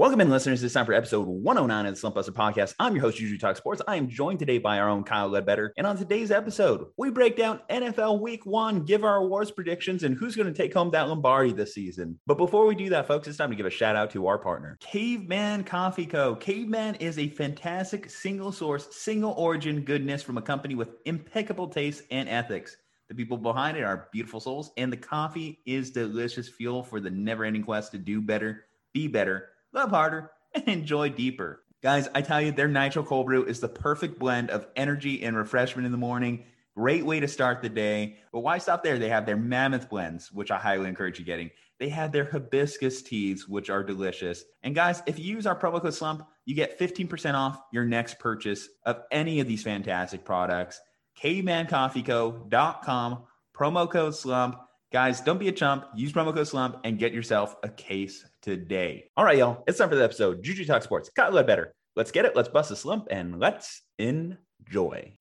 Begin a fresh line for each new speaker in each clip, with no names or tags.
Welcome in, listeners. It's time for episode 109 of the Slump Buster podcast. I'm your host, Juju Talk Sports. I am joined today by our own Kyle Ledbetter. And on today's episode, we break down NFL week one, give our awards predictions, and who's going to take home that Lombardi this season. But before we do that, folks, it's time to give a shout out to our partner, Caveman Coffee Co. Caveman is a fantastic single source, single origin goodness from a company with impeccable taste and ethics. The people behind it are beautiful souls, and the coffee is delicious fuel for the never ending quest to do better, be better love harder, and enjoy deeper. Guys, I tell you, their Nitro Cold Brew is the perfect blend of energy and refreshment in the morning. Great way to start the day. But why stop there? They have their Mammoth blends, which I highly encourage you getting. They have their hibiscus teas, which are delicious. And guys, if you use our promo code SLUMP, you get 15% off your next purchase of any of these fantastic products. cavemancoffeeco.com, promo code SLUMP. Guys, don't be a chump. Use promo code SLUMP and get yourself a case today. All right, y'all. It's time for the episode. Juju Talk Sports. Kyle better. Let's get it. Let's bust a slump and let's enjoy.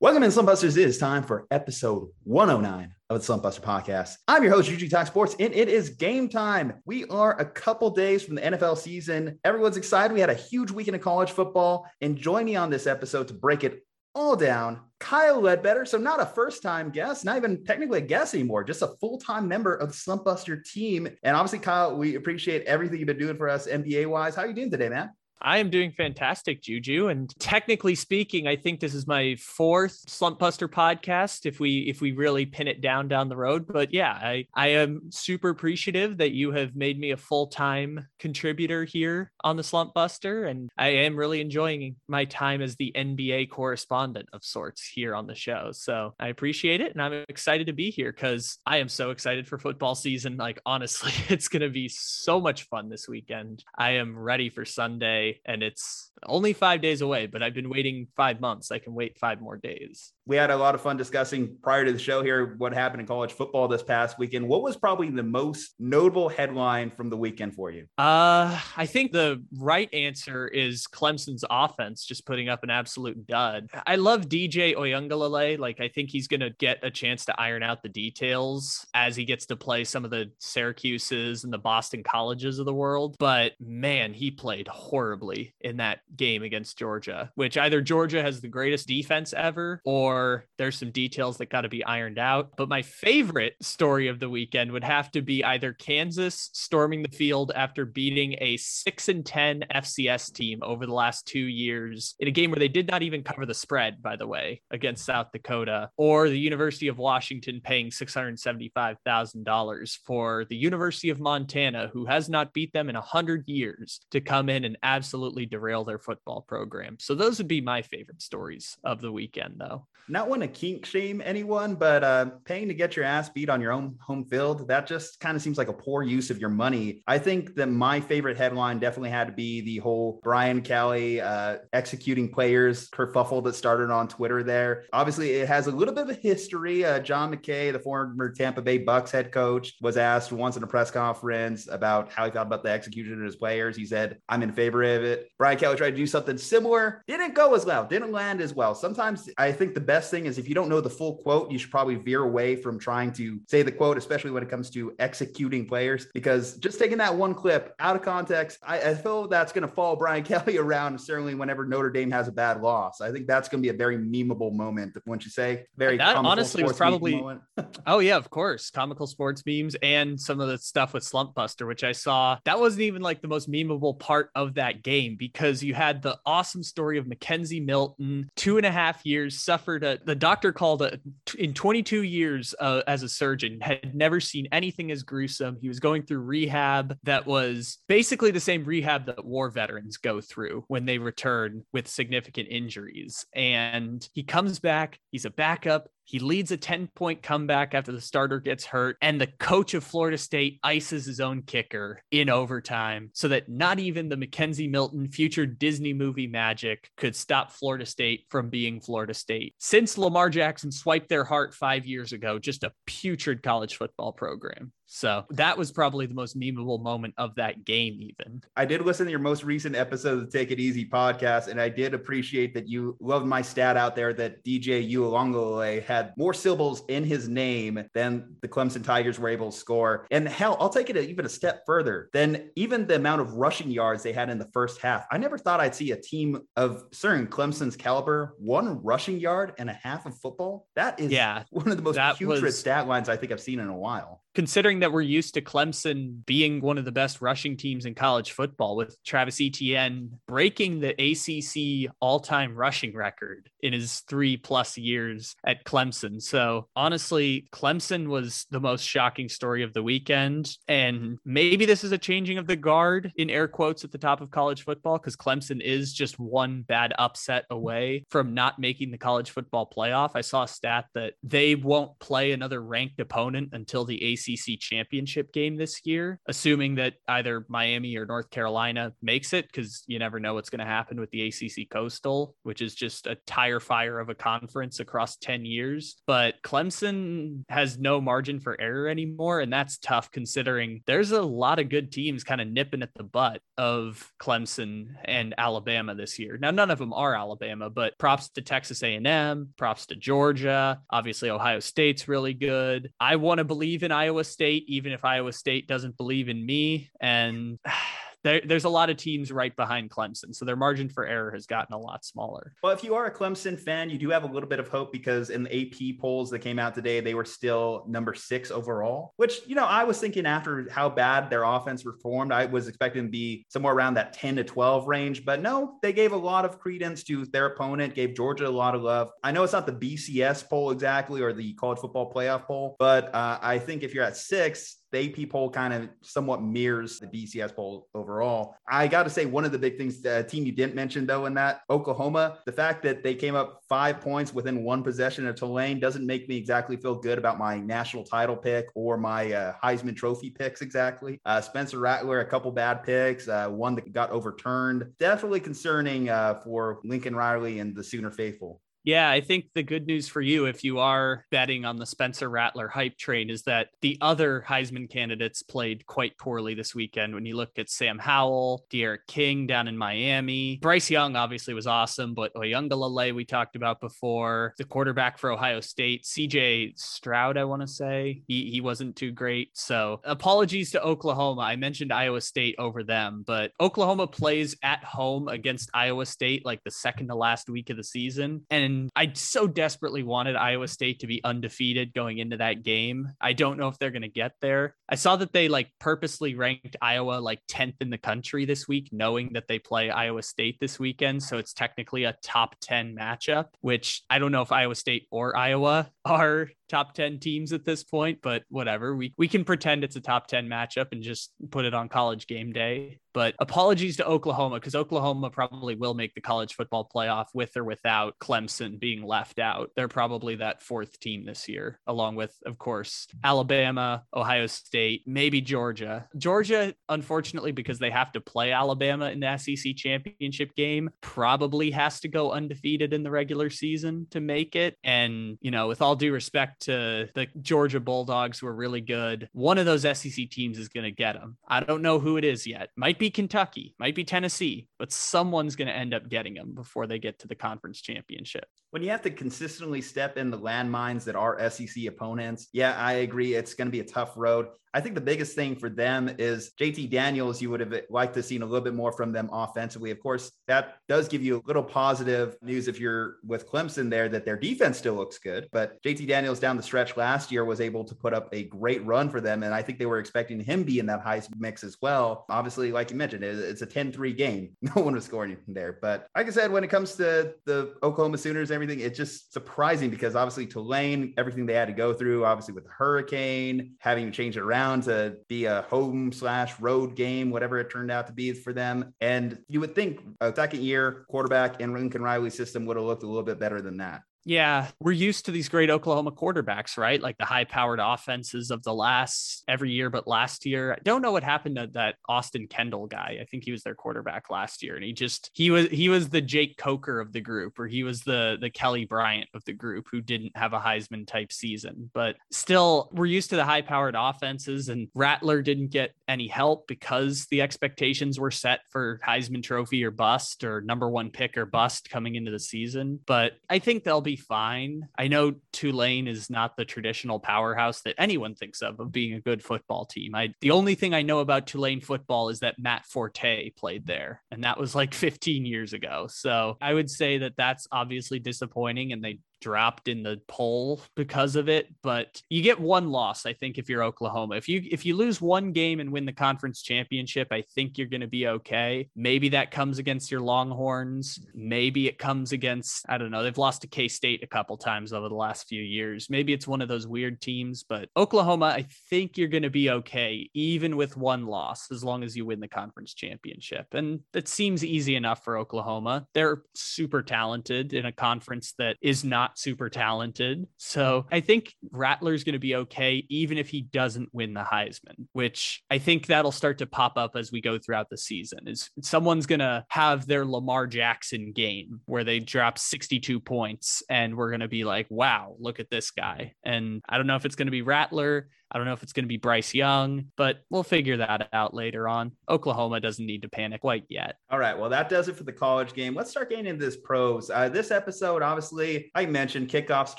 Welcome in, Slumpbusters. It is time for episode 109 of the Slumpbuster podcast. I'm your host, Juju Talk Sports, and it is game time. We are a couple days from the NFL season. Everyone's excited. We had a huge weekend of college football. And join me on this episode to break it all down. Kyle Ledbetter, so not a first time guest, not even technically a guest anymore, just a full time member of the Slumpbuster team. And obviously, Kyle, we appreciate everything you've been doing for us NBA wise. How are you doing today, man?
I am doing fantastic, Juju. And technically speaking, I think this is my fourth Slump Buster podcast if we if we really pin it down down the road. But yeah, I, I am super appreciative that you have made me a full-time contributor here on the Slump Buster. And I am really enjoying my time as the NBA correspondent of sorts here on the show. So I appreciate it. And I'm excited to be here because I am so excited for football season. Like honestly, it's gonna be so much fun this weekend. I am ready for Sunday and it's only five days away, but I've been waiting five months. I can wait five more days.
We had a lot of fun discussing prior to the show here what happened in college football this past weekend. What was probably the most notable headline from the weekend for you?
Uh, I think the right answer is Clemson's offense just putting up an absolute dud. I love DJ Uiagalelei. Like, I think he's going to get a chance to iron out the details as he gets to play some of the Syracuse's and the Boston colleges of the world. But man, he played horribly in that game against Georgia, which either Georgia has the greatest defense ever or there's some details that got to be ironed out. But my favorite story of the weekend would have to be either Kansas storming the field after beating a 6 and 10 FCS team over the last 2 years in a game where they did not even cover the spread by the way against South Dakota or the University of Washington paying $675,000 for the University of Montana who has not beat them in 100 years to come in and absolutely derail their football program. So those would be my favorite stories of the weekend, though.
Not want to kink shame anyone, but uh, paying to get your ass beat on your own home field, that just kind of seems like a poor use of your money. I think that my favorite headline definitely had to be the whole Brian Kelly uh, executing players kerfuffle that started on Twitter there. Obviously, it has a little bit of a history. Uh, John McKay, the former Tampa Bay Bucks head coach, was asked once in a press conference about how he felt about the execution of his players. He said, I'm in favor of it. Brian Kelly tried to do something similar, didn't go as well, didn't land as well. Sometimes I think the best thing is if you don't know the full quote, you should probably veer away from trying to say the quote, especially when it comes to executing players, because just taking that one clip out of context, I, I feel that's going to follow Brian Kelly around, certainly whenever Notre Dame has a bad loss. I think that's going to be a very memeable moment, wouldn't you say? Very
that honestly was probably, oh, yeah, of course. Comical sports memes and some of the stuff with Slump Buster, which I saw. That wasn't even like the most memeable part of that game because you had the awesome story of McKenzie Milton, two and a half years, suffered a, the doctor called a, in 22 years uh, as a surgeon, had never seen anything as gruesome. He was going through rehab that was basically the same rehab that war veterans go through when they return with significant injuries. And he comes back, he's a backup. He leads a 10 point comeback after the starter gets hurt, and the coach of Florida State ices his own kicker in overtime so that not even the McKenzie Milton future Disney movie magic could stop Florida State from being Florida State. Since Lamar Jackson swiped their heart five years ago, just a putrid college football program. So that was probably the most memeable moment of that game, even.
I did listen to your most recent episode of the Take It Easy podcast, and I did appreciate that you loved my stat out there that DJ Uiagalelei had more syllables in his name than the Clemson Tigers were able to score. And hell, I'll take it even a step further than even the amount of rushing yards they had in the first half. I never thought I'd see a team of certain Clemson's caliber, one rushing yard and a half of football. That is yeah, one of the most putrid was... stat lines I think I've seen in a while
considering that we're used to Clemson being one of the best rushing teams in college football, with Travis Etienne breaking the ACC all time rushing record in his three plus years at Clemson. So, honestly, Clemson was the most shocking story of the weekend. And maybe this is a changing of the guard in air quotes at the top of college football because Clemson is just one bad upset away from not making the college football playoff. I saw a stat that they won't play another ranked opponent until the ACC ACC championship game this year, assuming that either Miami or North Carolina makes it, because you never know what's going to happen with the ACC Coastal, which is just a tire fire of a conference across 10 years. But Clemson has no margin for error anymore. And that's tough considering there's a lot of good teams kind of nipping at the butt of Clemson and Alabama this year. Now, none of them are Alabama, but props to Texas A&M, props to Georgia. Obviously, Ohio State's really good. I want to believe in Iowa Iowa State, even if Iowa State doesn't believe in me. And there, there's a lot of teams right behind Clemson. So their margin for error has gotten a lot smaller.
Well, if you are a Clemson fan, you do have a little bit of hope because in the AP polls that came out today, they were still number six overall, which, you know, I was thinking after how bad their offense performed, I was expecting to be somewhere around that 10 to 12 range. But no, they gave a lot of credence to their opponent, gave Georgia a lot of love. I know it's not the BCS poll exactly or the college football playoff poll, but uh, I think if you're at six, the AP poll kind of somewhat mirrors the BCS poll overall. I got to say, one of the big things, the team you didn't mention though, in that Oklahoma, the fact that they came up five points within one possession of Tulane doesn't make me exactly feel good about my national title pick or my uh, Heisman Trophy picks exactly. Uh, Spencer Rattler, a couple bad picks, uh, one that got overturned. Definitely concerning uh, for Lincoln Riley and the Sooner faithful.
Yeah, I think the good news for you, if you are betting on the Spencer Rattler hype train, is that the other Heisman candidates played quite poorly this weekend. When you look at Sam Howell, D'Eriq King down in Miami, Bryce Young obviously was awesome, but Uiagalelei we talked about before, the quarterback for Ohio State, CJ Stroud, I want to say, he, he wasn't too great. So apologies to Oklahoma. I mentioned Iowa State over them, but Oklahoma plays at home against Iowa State like the second to last week of the season. And and I so desperately wanted Iowa State to be undefeated going into that game. I don't know if they're going to get there. I saw that they like purposely ranked Iowa like 10th in the country this week, knowing that they play Iowa State this weekend. So it's technically a top 10 matchup, which I don't know if Iowa State or Iowa are top 10 teams at this point, but whatever. We we can pretend it's a top 10 matchup and just put it on college game day. But apologies to Oklahoma because Oklahoma probably will make the college football playoff with or without Clemson being left out. They're probably that fourth team this year, along with, of course, Alabama, Ohio State, maybe Georgia. Georgia, unfortunately, because they have to play Alabama in the SEC championship game, probably has to go undefeated in the regular season to make it. And, you know, with all due respect to the Georgia Bulldogs, who are really good, one of those SEC teams is going to get them. I don't know who it is yet. Might be Kentucky, might be Tennessee, but someone's going to end up getting them before they get to the conference championship.
When you have to consistently step in the landmines that are SEC opponents, yeah, I agree. It's going to be a tough road. I think the biggest thing for them is JT Daniels. You would have liked to have seen a little bit more from them offensively. Of course, that does give you a little positive news if you're with Clemson there that their defense still looks good. But JT Daniels down the stretch last year was able to put up a great run for them. And I think they were expecting him be in that high mix as well. Obviously, like you mentioned, it's a 10 3 game. No one was scoring there. But like I said, when it comes to the Oklahoma Sooners, everything, it's just surprising because obviously Tulane, everything they had to go through, obviously with the hurricane, having to change it around to be a home slash road game, whatever it turned out to be for them. And you would think a second year quarterback in Lincoln Riley system would have looked a little bit better than that.
Yeah, we're used to these great Oklahoma quarterbacks, right? Like the high powered offenses of the last every year, but last year, I don't know what happened to that Austin Kendall guy. I think he was their quarterback last year, and he just he was he was the Jake Coker of the group, or he was the the Kelly Bryant of the group who didn't have a Heisman type season. But still, we're used to the high powered offenses, and Rattler didn't get any help because the expectations were set for Heisman Trophy or bust or number one pick or bust coming into the season. But I think they'll be fine. I know Tulane is not the traditional powerhouse that anyone thinks of of being a good football team. I the only thing I know about Tulane football is that Matt Forte played there, and that was like 15 years ago. So I would say that that's obviously disappointing, and they dropped in the poll because of it but you get one loss i think if you're oklahoma. If you if you lose one game and win the conference championship i think you're going to be okay. Maybe that comes against your longhorns. Maybe it comes against i don't know they've lost to k-state a couple times over the last few years. Maybe it's one of those weird teams but oklahoma i think you're going to be okay even with one loss as long as you win the conference championship. And that seems easy enough for oklahoma. They're super talented in a conference that is not super talented. So I think Rattler's going to be okay, even if he doesn't win the Heisman, which I think that'll start to pop up as we go throughout the season. Is someone's going to have their Lamar Jackson game where they drop 62 points and we're going to be like, wow, look at this guy. And I don't know if it's going to be Rattler. I don't know if it's going to be Bryce Young, but we'll figure that out later on. Oklahoma doesn't need to panic quite yet.
All right. Well, that does it for the college game. Let's start getting into this pros. Uh, this episode, obviously, I mentioned kickoffs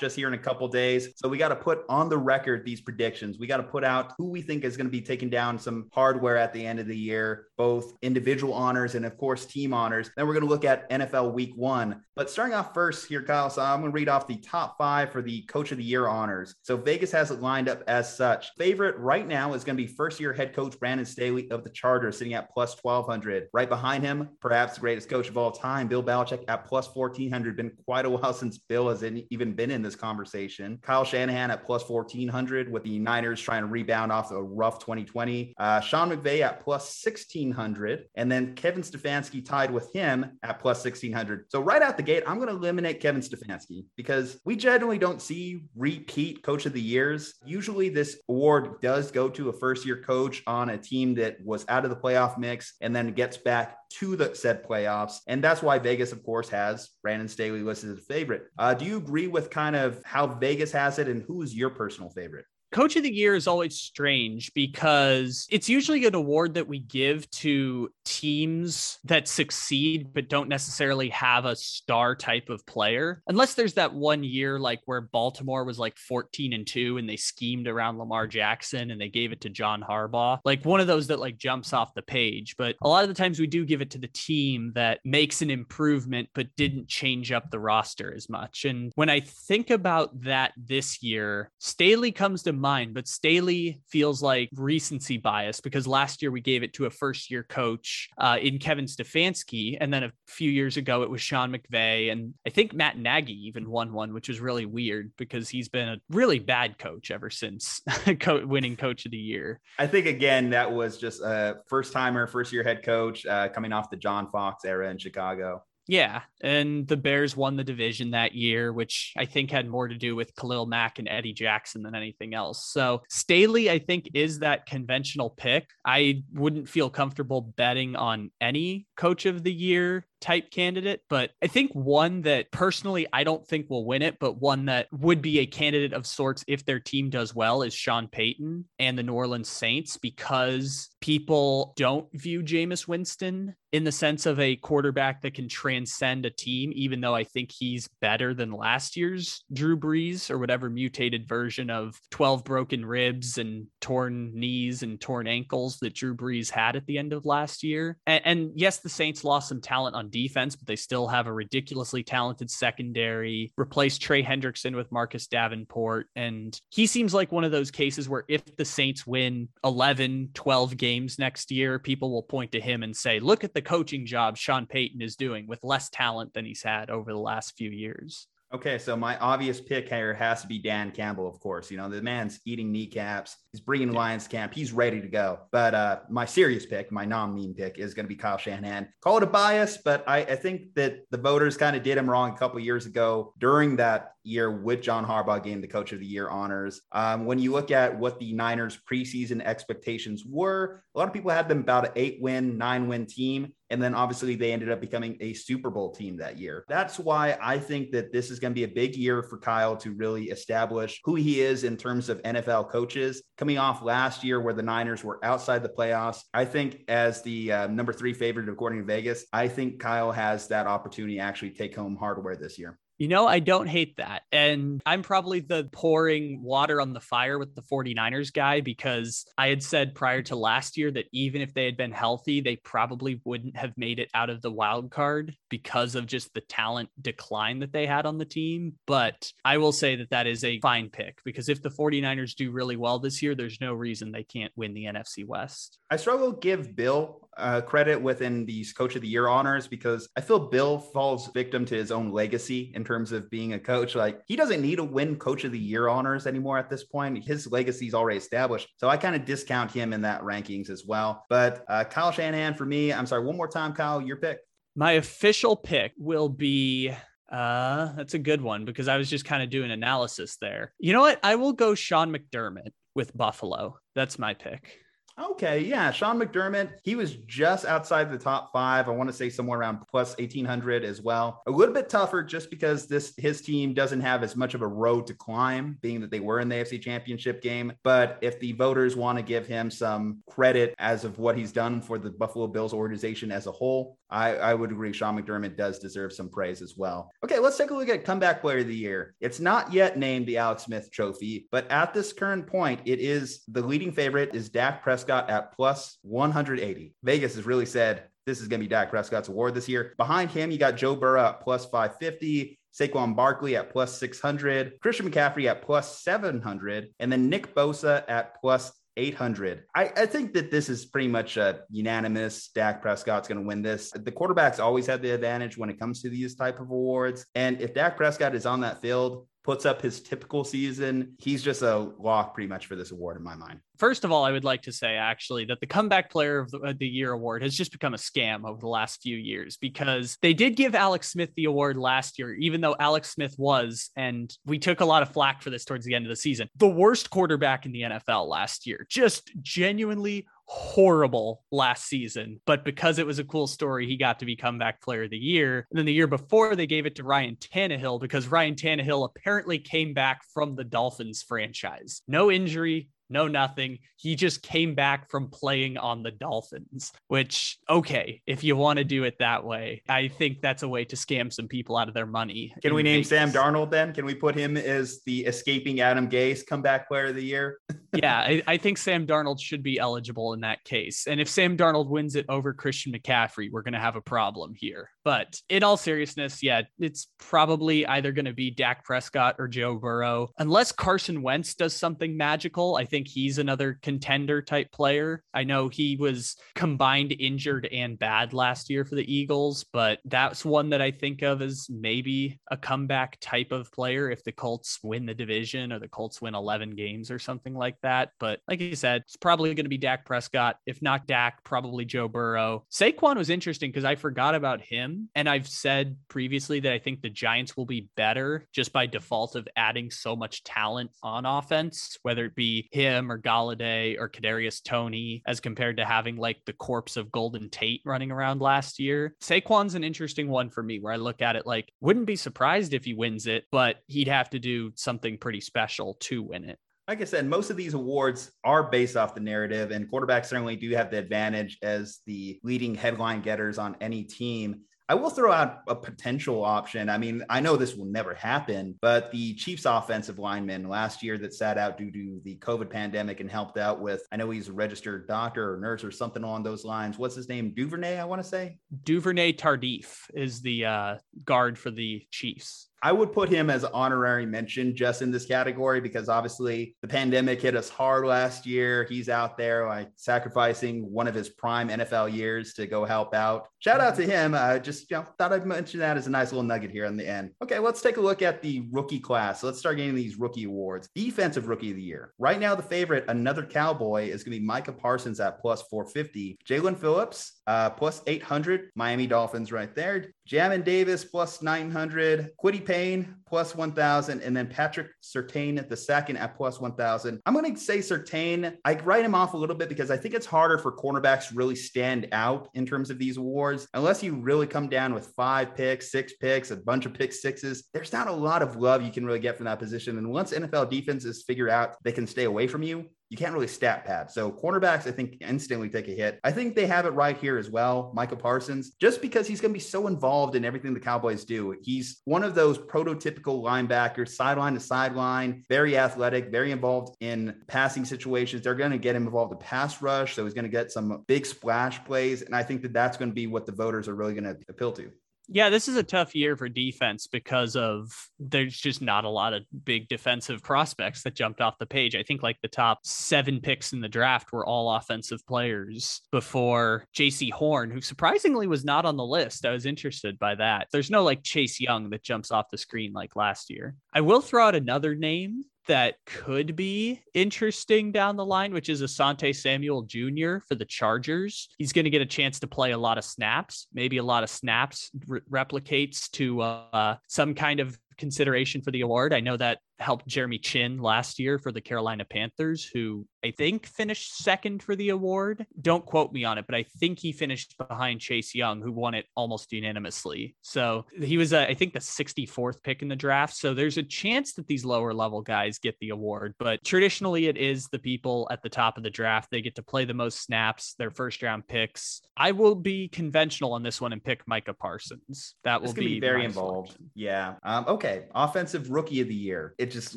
just here in a couple days. So we got to put on the record these predictions. We got to put out who we think is going to be taking down some hardware at the end of the year, both individual honors and, of course, team honors. Then we're going to look at NFL week one. But starting off first here, Kyle, so I'm going to read off the top five for the coach of the year honors. So Vegas has it lined up as such. Favorite right now is going to be first year head coach Brandon Staley of the Chargers, sitting at plus 1200. Right behind him, perhaps the greatest coach of all time, Bill Belichick at plus 1400. Been quite a while since Bill has even been in this conversation. Kyle Shanahan at plus 1400 with the Niners trying to rebound off a rough 2020. Uh, Sean McVay at plus 1600. And then Kevin Stefanski tied with him at plus 1600. So right out the gate, I'm going to eliminate Kevin Stefanski because we generally don't see repeat coach of the years. Usually this award does go to a first year coach on a team that was out of the playoff mix and then gets back to the said playoffs. And that's why Vegas, of course, has Brandon Staley listed as a favorite. Uh, do you agree with kind of how Vegas has it and who's your personal favorite?
Coach of the Year is always strange because it's usually an award that we give to teams that succeed but don't necessarily have a star type of player. Unless there's that one year like where Baltimore was like 14 and 2 and they schemed around Lamar Jackson and they gave it to John Harbaugh. Like one of those that like jumps off the page, but a lot of the times we do give it to the team that makes an improvement but didn't change up the roster as much. And when I think about that this year, Staley comes to mind, but Staley feels like recency bias because last year we gave it to a first year coach uh, in Kevin Stefanski. And then a few years ago it was Sean McVay. And I think Matt Nagy even won one, which was really weird because he's been a really bad coach ever since winning coach of the year.
I think, again, that was just a first timer, first year head coach uh, coming off the John Fox era in Chicago.
Yeah, and the Bears won the division that year, which I think had more to do with Khalil Mack and Eddie Jackson than anything else. So Staley, I think, is that conventional pick. I wouldn't feel comfortable betting on any coach of the year type candidate, but I think one that personally I don't think will win it, but one that would be a candidate of sorts if their team does well is Sean Payton and the New Orleans Saints because people don't view Jameis Winston in the sense of a quarterback that can transcend a team, even though I think he's better than last year's Drew Brees or whatever mutated version of 12 broken ribs and torn knees and torn ankles that Drew Brees had at the end of last year. And, and yes, the Saints lost some talent on defense, but they still have a ridiculously talented secondary. Replace Trey Hendrickson with Marcus Davenport. And he seems like one of those cases where if the Saints win 11, 12 games next year, people will point to him and say, look at the coaching job Sean Payton is doing with less talent than he's had over the last few years.
Okay, so my obvious pick here has to be Dan Campbell, of course. You know, the man's eating kneecaps. He's bringing Lions camp. He's ready to go. But uh, my serious pick, my non-meme pick, is going to be Kyle Shanahan. Call it a bias, but I, I think that the voters kind of did him wrong a couple years ago during that year with John Harbaugh getting the Coach of the Year honors. Um, when you look at what the Niners preseason expectations were, a lot of people had them about an eight win, nine win team. And then obviously they ended up becoming a Super Bowl team that year. That's why I think that this is going to be a big year for Kyle to really establish who he is in terms of NFL coaches. Coming off last year where the Niners were outside the playoffs, I think as the uh, number three favorite according to Vegas, I think Kyle has that opportunity to actually take home hardware this year.
You know, I don't hate that. And I'm probably the pouring water on the fire with the 49ers guy because I had said prior to last year that even if they had been healthy, they probably wouldn't have made it out of the wild card because of just the talent decline that they had on the team. But I will say that that is a fine pick because if the 49ers do really well this year, there's no reason they can't win the NFC West.
I struggle give Bill uh, credit within these Coach of the Year honors because I feel Bill falls victim to his own legacy in terms of being a coach. Like he doesn't need to win Coach of the Year honors anymore at this point. His legacy is already established. So I kind of discount him in that rankings as well. But uh, Kyle Shanahan for me, I'm sorry, one more time, Kyle, your pick.
My official pick will be uh that's a good one because I was just kind of doing analysis there. You know what? I will go Sean McDermott with Buffalo. That's my pick.
Okay, yeah, Sean McDermott, he was just outside the top five. I want to say somewhere around plus 1800 as well. A little bit tougher just because this his team doesn't have as much of a road to climb, being that they were in the AFC Championship game. But if the voters want to give him some credit as of what he's done for the Buffalo Bills organization as a whole, I, I would agree Sean McDermott does deserve some praise as well. Okay, let's take a look at comeback player of the year. It's not yet named the Alex Smith Trophy, but at this current point, it is the leading favorite is Dak Prescott at plus 180. Vegas has really said this is going to be Dak Prescott's award this year. Behind him, you got Joe Burrow at plus 550. Saquon Barkley at plus 600, Christian McCaffrey at plus 700, and then Nick Bosa at plus 800. I, I, think that this is pretty much a unanimous. Dak Prescott's going to win this. The quarterbacks always have the advantage when it comes to these type of awards. And if Dak Prescott is on that field, puts up his typical season, he's just a lock pretty much for this award in my mind.
First of all, I would like to say actually that the comeback player of the, of the, year award has just become a scam over the last few years because they did give Alex Smith the award last year, even though Alex Smith was, and we took a lot of flack for this towards the end of the season, the worst quarterback in the NFL last year. Just genuinely horrible last season, but because it was a cool story, he got to be comeback player of the year. And then the year before, they gave it to Ryan Tannehill because Ryan Tannehill apparently came back from the Dolphins franchise. No injury, no nothing. He just came back from playing on the Dolphins, which, okay, if you want to do it that way, I think that's a way to scam some people out of their money.
Can we name Vegas. Sam Darnold then? Can we put him as the escaping Adam Gase comeback player of the year?
yeah, I, I, think Sam Darnold should be eligible in that case. And if Sam Darnold wins it over Christian McCaffrey, we're going to have a problem here. But in all seriousness, yeah, it's probably either going to be Dak Prescott or Joe Burrow. Unless Carson Wentz does something magical, I think he's another contender type player. I know he was combined injured and bad last year for the Eagles, but that's one that I think of as maybe a comeback type of player if the Colts win the division or the Colts win 11 games or something like that. But like you said, it's probably going to be Dak Prescott. If not Dak, probably Joe Burrow. Saquon was interesting because I forgot about him. And I've said previously that I think the Giants will be better just by default of adding so much talent on offense, whether it be him or Golladay or Kadarius Toney as compared to having like the corpse of Golden Tate running around last year. Saquon's an interesting one for me where I look at it like, wouldn't be surprised if he wins it, but he'd have to do something pretty special to win it
like I said, most of these awards are based off the narrative, and quarterbacks certainly do have the advantage as the leading headline getters on any team. I will throw out a potential option. I mean, I know this will never happen, but the Chiefs offensive lineman last year that sat out due to the COVID pandemic and helped out with, I know he's a registered doctor or nurse or something along those lines. What's his name? Duvernay, I want to say.
Duvernay Tardif is the uh, guard for the Chiefs.
I would put him as honorary mention just in this category because obviously the pandemic hit us hard last year. He's out there like sacrificing one of his prime NFL years to go help out. Shout out to him. Uh, just you know, thought I'd mention that as a nice little nugget here in the end. Okay, let's take a look at the rookie class. So let's start getting these rookie awards. Defensive rookie of the year. Right now, the favorite, another Cowboy, is going to be Micah Parsons at plus 450. Jaelan Phillips uh, plus 800. Miami Dolphins right there. Jamin Davis plus 900. Kwity Paye plus 1,000. And then Patrick Surtain at the second at plus 1,000. I'm going to say Surtain. I write him off a little bit because I think it's harder for cornerbacks to really stand out in terms of these awards. Unless you really come down with five picks, six picks, a bunch of pick sixes, there's not a lot of love you can really get from that position. And once NFL defenses figure out they can stay away from you, you can't really stat pad. So cornerbacks, I think, instantly take a hit. I think they have it right here as well. Micah Parsons, just because he's going to be so involved in everything the Cowboys do. He's one of those prototypical linebackers, sideline to sideline, very athletic, very involved in passing situations. They're going to get him involved in pass rush. So he's going to get some big splash plays. And I think that that's going to be what the voters are really going to appeal to.
Yeah, this is a tough year for defense because of there's just not a lot of big defensive prospects that jumped off the page. I think like the top seven picks in the draft were all offensive players before Jaycee Horn, who surprisingly was not on the list. I was interested by that. There's no like Chase Young that jumps off the screen like last year. I will throw out another name that could be interesting down the line, which is Asante Samuel Jr. for the Chargers. He's going to get a chance to play a lot of snaps, maybe a lot of snaps re- replicates to uh, some kind of consideration for the award. I know that helped Jeremy Chinn last year for the Carolina Panthers, who I think finished second for the award. Don't quote me on it, but I think he finished behind Chase Young, who won it almost unanimously. So he was, uh, I think, the 64th pick in the draft. So there's a chance that these lower level guys get the award, but traditionally it is the people at the top of the draft. They get to play the most snaps, their first round picks. I will be conventional on this one and pick Micah Parsons. That will be,
be, very involved. Selection. Yeah. Um, okay. Offensive rookie of the year. It just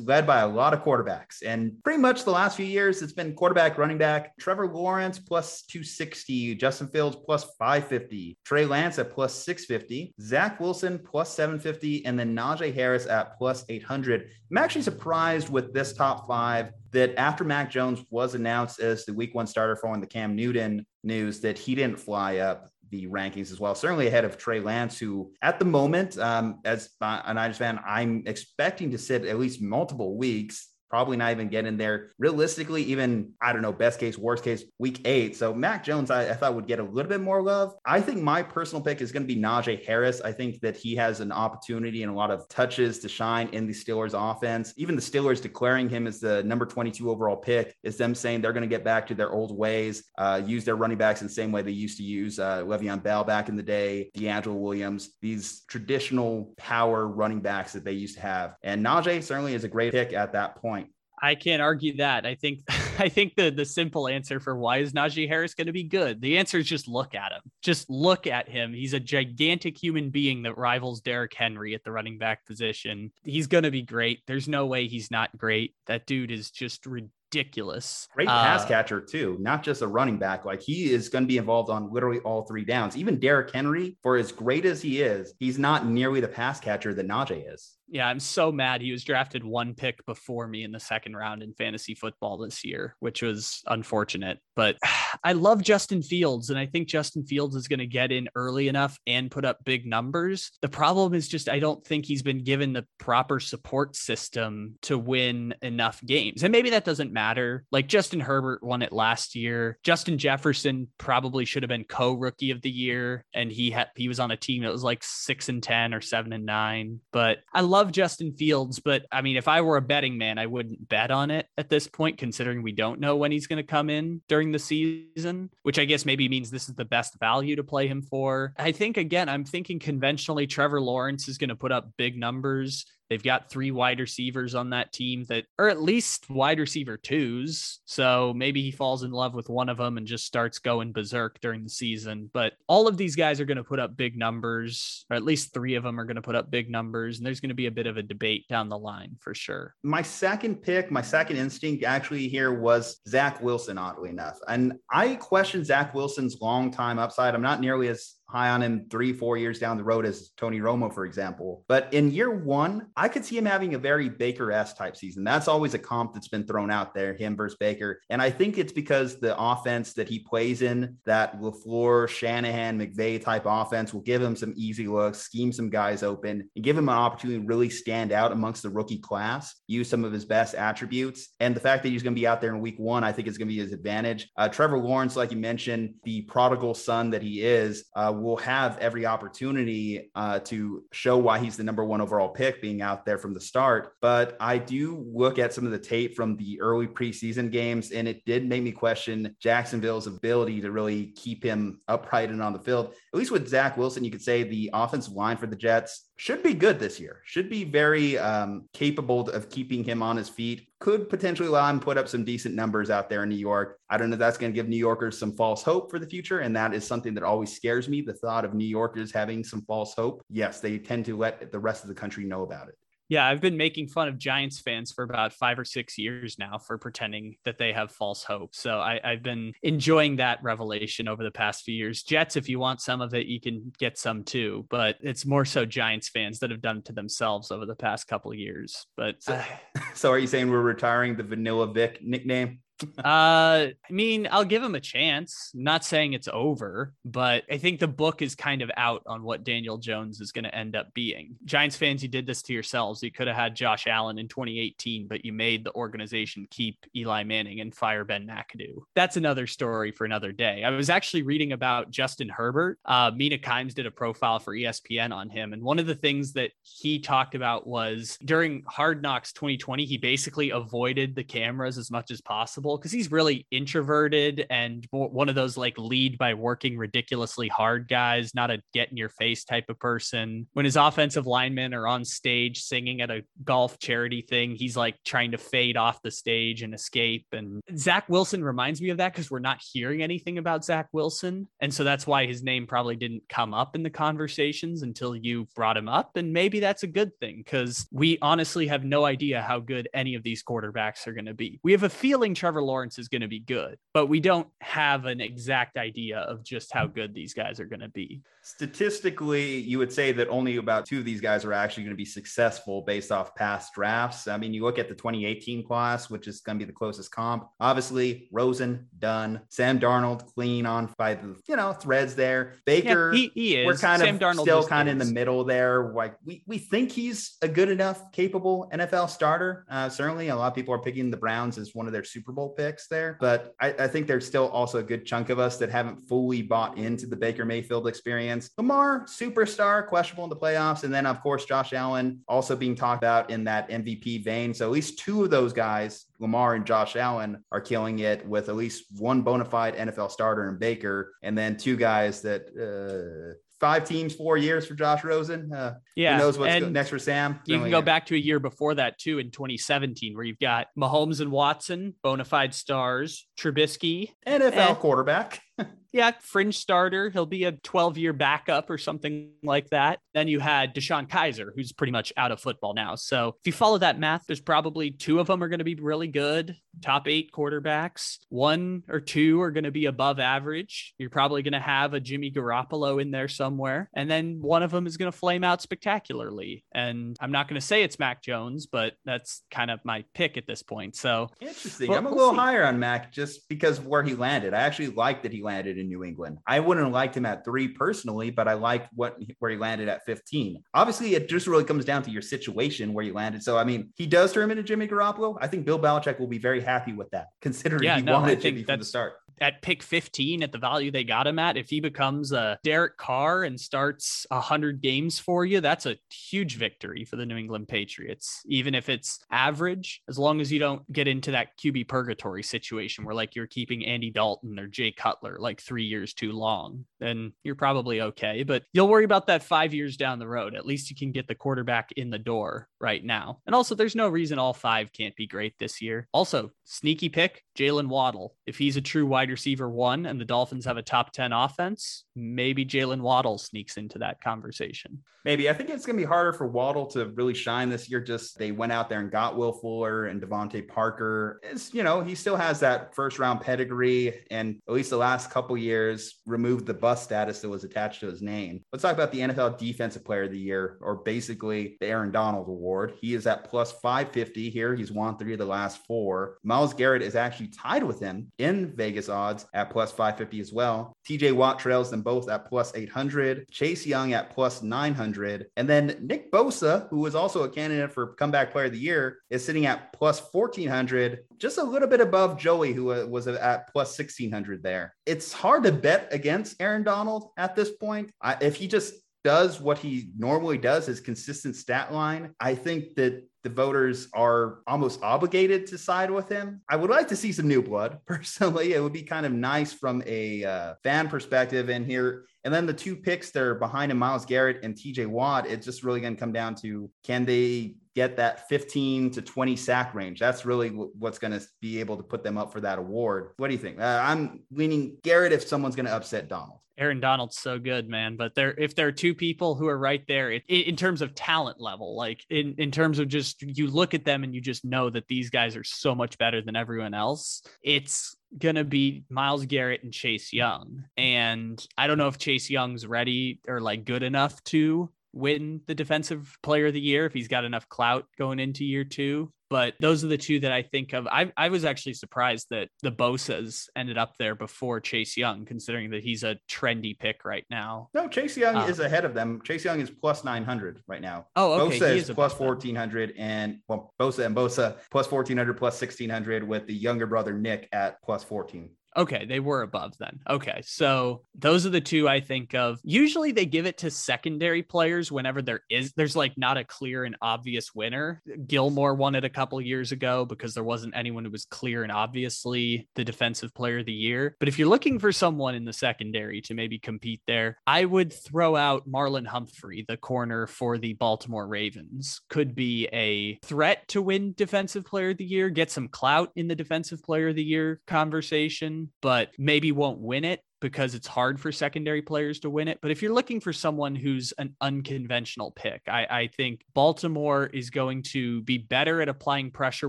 led by a lot of quarterbacks. And pretty much the last few years, it's been quarterback, running back. Trevor Lawrence plus 260, Justin Fields plus 550, Trey Lance at plus 650, Zach Wilson plus 750, and then Najee Harris at plus 800. I'm actually surprised with this top five that after Mac Jones was announced as the week one starter following the Cam Newton news, that he didn't fly up the rankings as well. Certainly ahead of Trey Lance, who at the moment, um, as an Niners fan, I'm expecting to sit at least multiple weeks probably not even get in there. Realistically, even I don't know, best case, worst case, week eight. So Mac Jones, I, I thought would get a little bit more love. I think my personal pick is going to be Najee Harris. I think that he has an opportunity and a lot of touches to shine in the Steelers offense. Even the Steelers declaring him as the number 22 overall pick is them saying they're going to get back to their old ways, uh, use their running backs in the same way they used to use uh, Le'Veon Bell back in the day, DeAngelo Williams, these traditional power running backs that they used to have. And Najee certainly is a great pick at that point.
I can't argue that. I think I think the the simple answer for why is Najee Harris going to be good? The answer is just look at him. Just look at him. He's a gigantic human being that rivals Derrick Henry at the running back position. He's going to be great. There's no way he's not great. That dude is just ridiculous.
Great pass uh, catcher too, not just a running back. Like he is going to be involved on literally all three downs. Even Derrick Henry, for as great as he is, he's not nearly the pass catcher that Najee is.
Yeah, I'm so mad he was drafted one pick before me in the second round in fantasy football this year, which was unfortunate. But I love Justin Fields, and I think Justin Fields is going to get in early enough and put up big numbers. The problem is just I don't think he's been given the proper support system to win enough games. And maybe that doesn't matter. Like Justin Herbert won it last year. Justin Jefferson probably should have been co-rookie of the year, and he had he was on a team that was like six and ten or seven and nine. But I love love Justin Fields, but I mean, if I were a betting man, I wouldn't bet on it at this point, considering we don't know when he's going to come in during the season, which I guess maybe means this is the best value to play him for. I think, again, I'm thinking conventionally Trevor Lawrence is going to put up big numbers. They've got three wide receivers on that team that are at least wide receiver twos. So maybe he falls in love with one of them and just starts going berserk during the season. But all of these guys are going to put up big numbers, or at least three of them are going to put up big numbers. And there's going to be a bit of a debate down the line for sure.
My second pick, my second instinct actually here was Zach Wilson, oddly enough. And I question Zach Wilson's long time upside. I'm not nearly as high on him three, four years down the road as Tony Romo, for example. But in year one, I could see him having a very Baker S type season. That's always a comp that's been thrown out there, him versus Baker. And I think it's because the offense that he plays in, that LaFleur, Shanahan, McVay type offense, will give him some easy looks, scheme some guys open, and give him an opportunity to really stand out amongst the rookie class, use some of his best attributes. And the fact that he's going to be out there in week one, I think is going to be his advantage. Uh, Trevor Lawrence, like you mentioned, the prodigal son that he is, uh, will have every opportunity uh, to show why he's the number one overall pick being out there from the start. But I do look at some of the tape from the early preseason games, and it did make me question Jacksonville's ability to really keep him upright and on the field. At least with Zach Wilson, you could say the offensive line for the Jets should be good this year, should be very um, capable of keeping him on his feet. Could potentially allow him put up some decent numbers out there in New York. I don't know if that's going to give New Yorkers some false hope for the future. And that is something that always scares me the thought of New Yorkers having some false hope. Yes, they tend to let the rest of the country know about it.
Yeah, I've been making fun of Giants fans for about five or six years now for pretending that they have false hope. So I, have been enjoying that revelation over the past few years. Jets, if you want some of it, you can get some too. But it's more so Giants fans that have done it to themselves over the past couple of years. But
so, so are you saying we're retiring the Vanilla Vic nickname?
Uh, I mean, I'll give him a chance. not saying it's over, but I think the book is kind of out on what Daniel Jones is going to end up being. Giants fans, you did this to yourselves. You could have had Josh Allen in 2018, but you made the organization keep Eli Manning and fire Ben McAdoo. That's another story for another day. I was actually reading about Justin Herbert. Uh, Mina Kimes did a profile for ESPN on him, and one of the things that he talked about was during Hard Knocks 2020, he basically avoided the cameras as much as possible because he's really introverted and one of those like lead by working ridiculously hard guys, not a get in your face type of person. When his offensive linemen are on stage singing at a golf charity thing, he's like trying to fade off the stage and escape. And Zach Wilson reminds me of that because we're not hearing anything about Zach Wilson. And so that's why his name probably didn't come up in the conversations until you brought him up. And maybe that's a good thing because we honestly have no idea how good any of these quarterbacks are going to be. We have a feeling Trevor Trevor Lawrence is going to be good, but we don't have an exact idea of just how good these guys are going to be.
Statistically, you would say that only about two of these guys are actually going to be successful based off past drafts. I mean, you look at the 2018 class, which is going to be the closest comp. Obviously, Rosen done, Sam Darnold clean on by the you know threads there. Baker,
yeah, he, he, is.
We're kind Sam of Darnold still kind of in the middle there. Like we we think he's a good enough, capable NFL starter. Uh, certainly, a lot of people are picking the Browns as one of their Super Bowl picks there, but I, I think there's still also a good chunk of us that haven't fully bought into the Baker Mayfield experience. Lamar, superstar, questionable in the playoffs. And then, of course, Josh Allen also being talked about in that MVP vein. So at least two of those guys, Lamar and Josh Allen, are killing it with at least one bona fide NFL starter in Baker, and then two guys that uh, five teams, four years for Josh Rosen. Uh, yeah, who knows what's and next for Sam?
You can go back to a year before that too, in 2017, where you've got Mahomes and Watson, bona fide stars, Trubisky,
NFL and, quarterback.
yeah, fringe starter. He'll be a 12 year backup or something like that. Then you had DeShone Kizer, who's pretty much out of football now. So if you follow that math, there's probably two of them are going to be really good, top eight quarterbacks. One or two are going to be above average. You're probably going to have a Jimmy Garoppolo in there somewhere. And then one of them is going to flame out spectacularly. And I'm not going to say it's Mac Jones, but that's kind of my pick at this point. So
interesting. Well, I'm a we'll little higher on Mac just because of where he landed. I actually like that he landed in New England. I wouldn't have liked him at three personally, but I liked what where he landed at 15. Obviously, it just really comes down to your situation where you landed. So, I mean, he does turn into Jimmy Garoppolo. I think Bill Belichick will be very happy with that, considering yeah, he no, wanted Jimmy from the start
at pick 15 at the value they got him at, if he becomes a Derek Carr and starts 100 games for you, that's a huge victory for the New England Patriots. Even if it's average, as long as you don't get into that QB purgatory situation where like you're keeping Andy Dalton or Jay Cutler like three years too long, then you're probably okay. But you'll worry about that five years down the road. At least you can get the quarterback in the door right now. And also, there's no reason all five can't be great this year. Also, sneaky pick Jaylen Waddle. If he's a true wide receiver one and the Dolphins have a top 10 offense, maybe Jaylen Waddle sneaks into that conversation.
Maybe. I think it's going to be harder for Waddle to really shine this year. Just they went out there and got Will Fuller and DeVante Parker. It's, you know, he still has that first round pedigree and at least the last couple years removed the bust status that was attached to his name. Let's talk about the NFL Defensive Player of the Year, or basically the Aaron Donald Award. He is at plus 550 here. He's won three of the last four. Myles Garrett is actually tied with him in Vegas odds at plus 550 as well. TJ Watt trails them both at plus 800. Chase Young at plus 900. 900. And then Nick Bosa, who was also a candidate for comeback player of the year, is sitting at plus 1400, just a little bit above Joey, who was at plus 1600 there. It's hard to bet against Aaron Donald at this point. I, if he just does what he normally does, his consistent stat line, I think that the voters are almost obligated to side with him. I would like to see some new blood personally. It would be kind of nice from a uh, fan perspective. in here, and then the two picks that are behind him, Myles Garrett and TJ Watt, it's just really going to come down to can they get that 15 to 20 sack range. That's really what's going to be able to put them up for that award. What do you think? Uh, I'm leaning Garrett if someone's going to upset Donald.
Aaron Donald's so good, man. But there, if there are two people who are right there it, in terms of talent level, like in, in terms of just you look at them and you just know that these guys are so much better than everyone else, it's gonna be Myles Garrett and Chase Young. And I don't know if Chase Young's ready or like good enough to win the defensive player of the year if he's got enough clout going into year two. But those are the two that I think of. I, I was actually surprised that the Bosa's ended up there before Chase Young, considering that he's a trendy pick right now.
No, Chase Young um, is ahead of them. Chase Young is plus 900 right now.
Oh, okay.
Bosa is, is plus 1400 and well, Bosa and Bosa plus 1400 plus 1600 with the younger brother Nick at plus 14.
Okay, they were above then. Okay, so those are the two I think of. Usually they give it to secondary players whenever there is there's like not a clear and obvious winner. Gilmore won it a couple years ago because there wasn't anyone who was clear and obviously the defensive player of the year. But if you're looking for someone in the secondary to maybe compete there, I would throw out Marlon Humphrey, the corner for the Baltimore Ravens. Could be a threat to win defensive player of the year, get some clout in the defensive player of the year conversation but maybe won't win it because it's hard for secondary players to win it. But if you're looking for someone who's an unconventional pick, I, I, think Baltimore is going to be better at applying pressure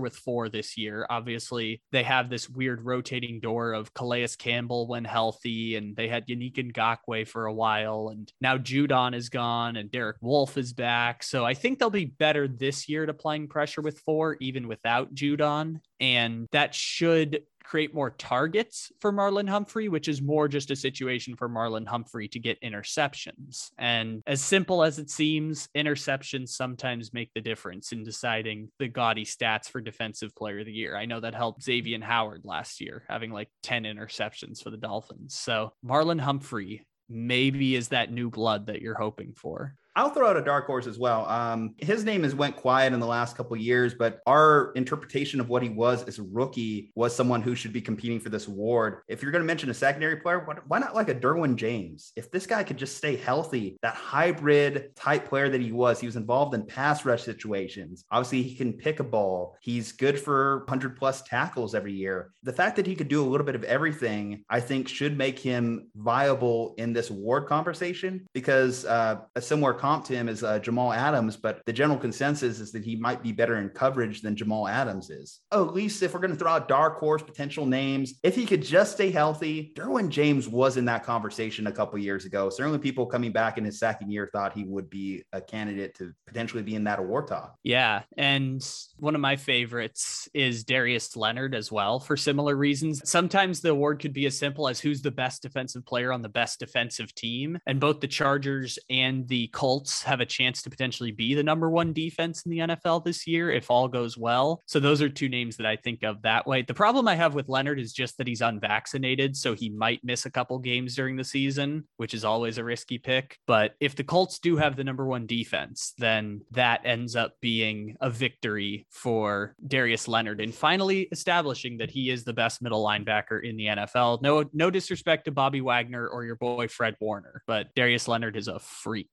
with four this year. Obviously, they have this weird rotating door of Calais Campbell when healthy, and they had Yannick Ngakoue for a while, and now Judon is gone and Derek Wolfe is back. So I think they'll be better this year at applying pressure with four, even without Judon. And that should create more targets for Marlon Humphrey, which is more just a situation for Marlon Humphrey to get interceptions. And as simple as it seems, interceptions sometimes make the difference in deciding the gaudy stats for defensive player of the year. I know that helped Xavier Howard last year, having like 10 interceptions for the Dolphins. So Marlon Humphrey maybe is that new blood that you're hoping for.
I'll throw out a dark horse as well. Um, his name has went quiet in the last couple years, but our interpretation of what he was as a rookie was someone who should be competing for this award. If you're going to mention a secondary player, why not like a Derwin James? If this guy could just stay healthy, that hybrid type player that he was, he was involved in pass rush situations. Obviously, he can pick a ball. He's good for 100 plus tackles every year. The fact that he could do a little bit of everything, I think, should make him viable in this award conversation because uh, a similar comp to him is uh, Jamal Adams, but the general consensus is that he might be better in coverage than Jamal Adams is. Oh, at least if we're going to throw out dark horse potential names, if he could just stay healthy, Derwin James was in that conversation a couple years ago. Certainly, people coming back in his second year thought he would be a candidate to potentially be in that award talk.
Yeah, and one of my favorites is Darius Leonard as well for similar reasons. Sometimes the award could be as simple as who's the best defensive player on the best defensive team, and both the Chargers and the Colts Colts have a chance to potentially be the number one defense in the NFL this year if all goes well. So those are two names that I think of that way. The problem I have with Leonard is just that he's unvaccinated, so he might miss a couple games during the season, which is always a risky pick. But if the Colts do have the number one defense, then that ends up being a victory for Darius Leonard and finally establishing that he is the best middle linebacker in the NFL. No, no disrespect to Bobby Wagner or your boy Fred Warner, but Darius Leonard is a freak.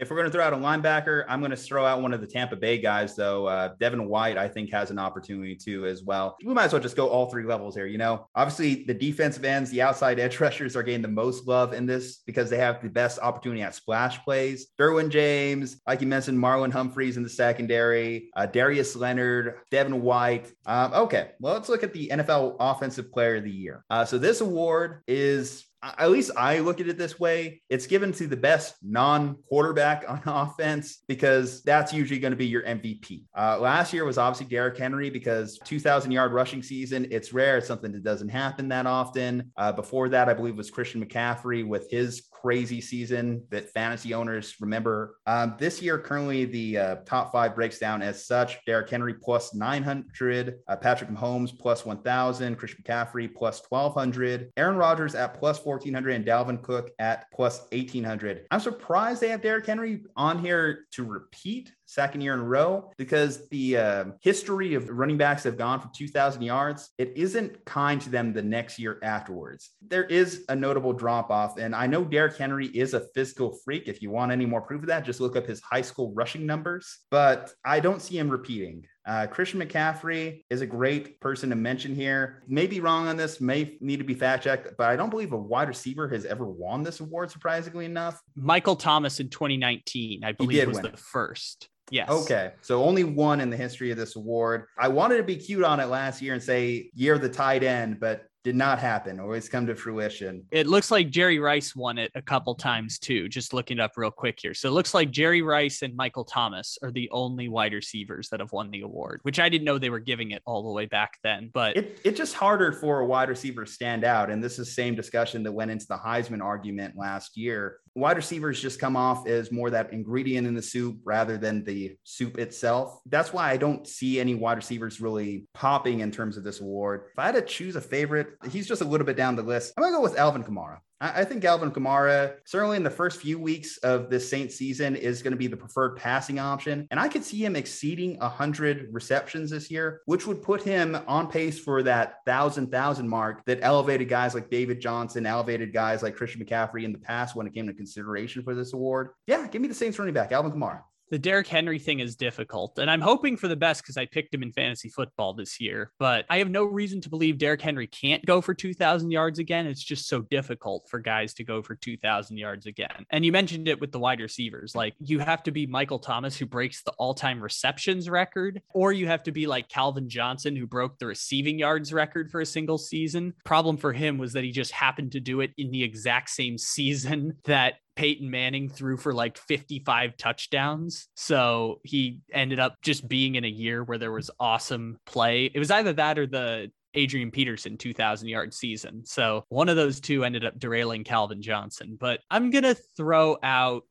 If we're going to throw out a linebacker, I'm going to throw out one of the Tampa Bay guys, though. Uh, Devin White, I think, has an opportunity too as well. We might as well just go all three levels here. You know, obviously the defensive ends, the outside edge rushers are getting the most love in this because they have the best opportunity at splash plays. Derwin James, like you mentioned, Marlon Humphreys in the secondary, uh, Darius Leonard, Devin White. Um, okay, well, let's look at the NFL Offensive Player of the Year. Uh, so this award is at least I look at it this way. It's given to the best non quarterback on offense because that's usually going to be your MVP. Uh, last year was obviously Derrick Henry because 2,000 yard rushing season. It's rare. It's something that doesn't happen that often. Uh, before that, I believe was Christian McCaffrey with his crazy season that fantasy owners remember. Um, this year, currently the uh, top five breaks down as such. Derrick Henry plus 900, uh, Patrick Mahomes plus 1,000, Christian McCaffrey plus 1,200, Aaron Rodgers at plus 1,400, and Dalvin Cook at plus 1,800. I'm surprised they have Derrick Henry on here to repeat second year in a row because the uh, history of running backs have gone for 2,000 yards. It isn't kind to them the next year afterwards. There is a notable drop off. And I know Derrick Henry is a physical freak. If you want any more proof of that, just look up his high school rushing numbers. But I don't see him repeating. Uh, Christian McCaffrey is a great person to mention here. May be wrong on this, may need to be fact checked, but I don't believe a wide receiver has ever won this award, surprisingly enough.
Michael Thomas in 2019, I believe, was the first. Yes.
Okay. So only one in the history of this award. I wanted to be cute on it last year and say year of the tight end, but did not happen or it's come to fruition.
It looks like Jerry Rice won it a couple times too, just looking up real quick here. So it looks like Jerry Rice and Michael Thomas are the only wide receivers that have won the award, which I didn't know they were giving it all the way back then. But
it, it's just harder for a wide receiver to stand out. And this is the same discussion that went into the Heisman argument last year. Wide receivers just come off as more that ingredient in the soup rather than the soup itself. That's why I don't see any wide receivers really popping in terms of this award. If I had to choose a favorite, he's just a little bit down the list. I'm gonna go with Alvin Kamara. I, think Alvin Kamara, certainly in the first few weeks of this Saints season, is going to be the preferred passing option. And I could see him exceeding 100 receptions this year, which would put him on pace for that thousand thousand mark that elevated guys like David Johnson, elevated guys like Christian McCaffrey in the past when it came to consideration for this award. Yeah, give me the Saints running back, Alvin Kamara
the Derrick Henry thing is difficult. And I'm hoping for the best because I picked him in fantasy football this year. But I have no reason to believe Derrick Henry can't go for 2,000 yards again. It's just so difficult for guys to go for 2,000 yards again. And you mentioned it with the wide receivers. Like you have to be Michael Thomas, who breaks the all time receptions record, or you have to be like Calvin Johnson, who broke the receiving yards record for a single season. Problem for him was that he just happened to do it in the exact same season that Peyton Manning threw for like 55 touchdowns. So he ended up just being in a year where there was awesome play. It was either that or the Adrian Peterson 2000 yard season. So one of those two ended up derailing Calvin Johnson. But I'm going to throw out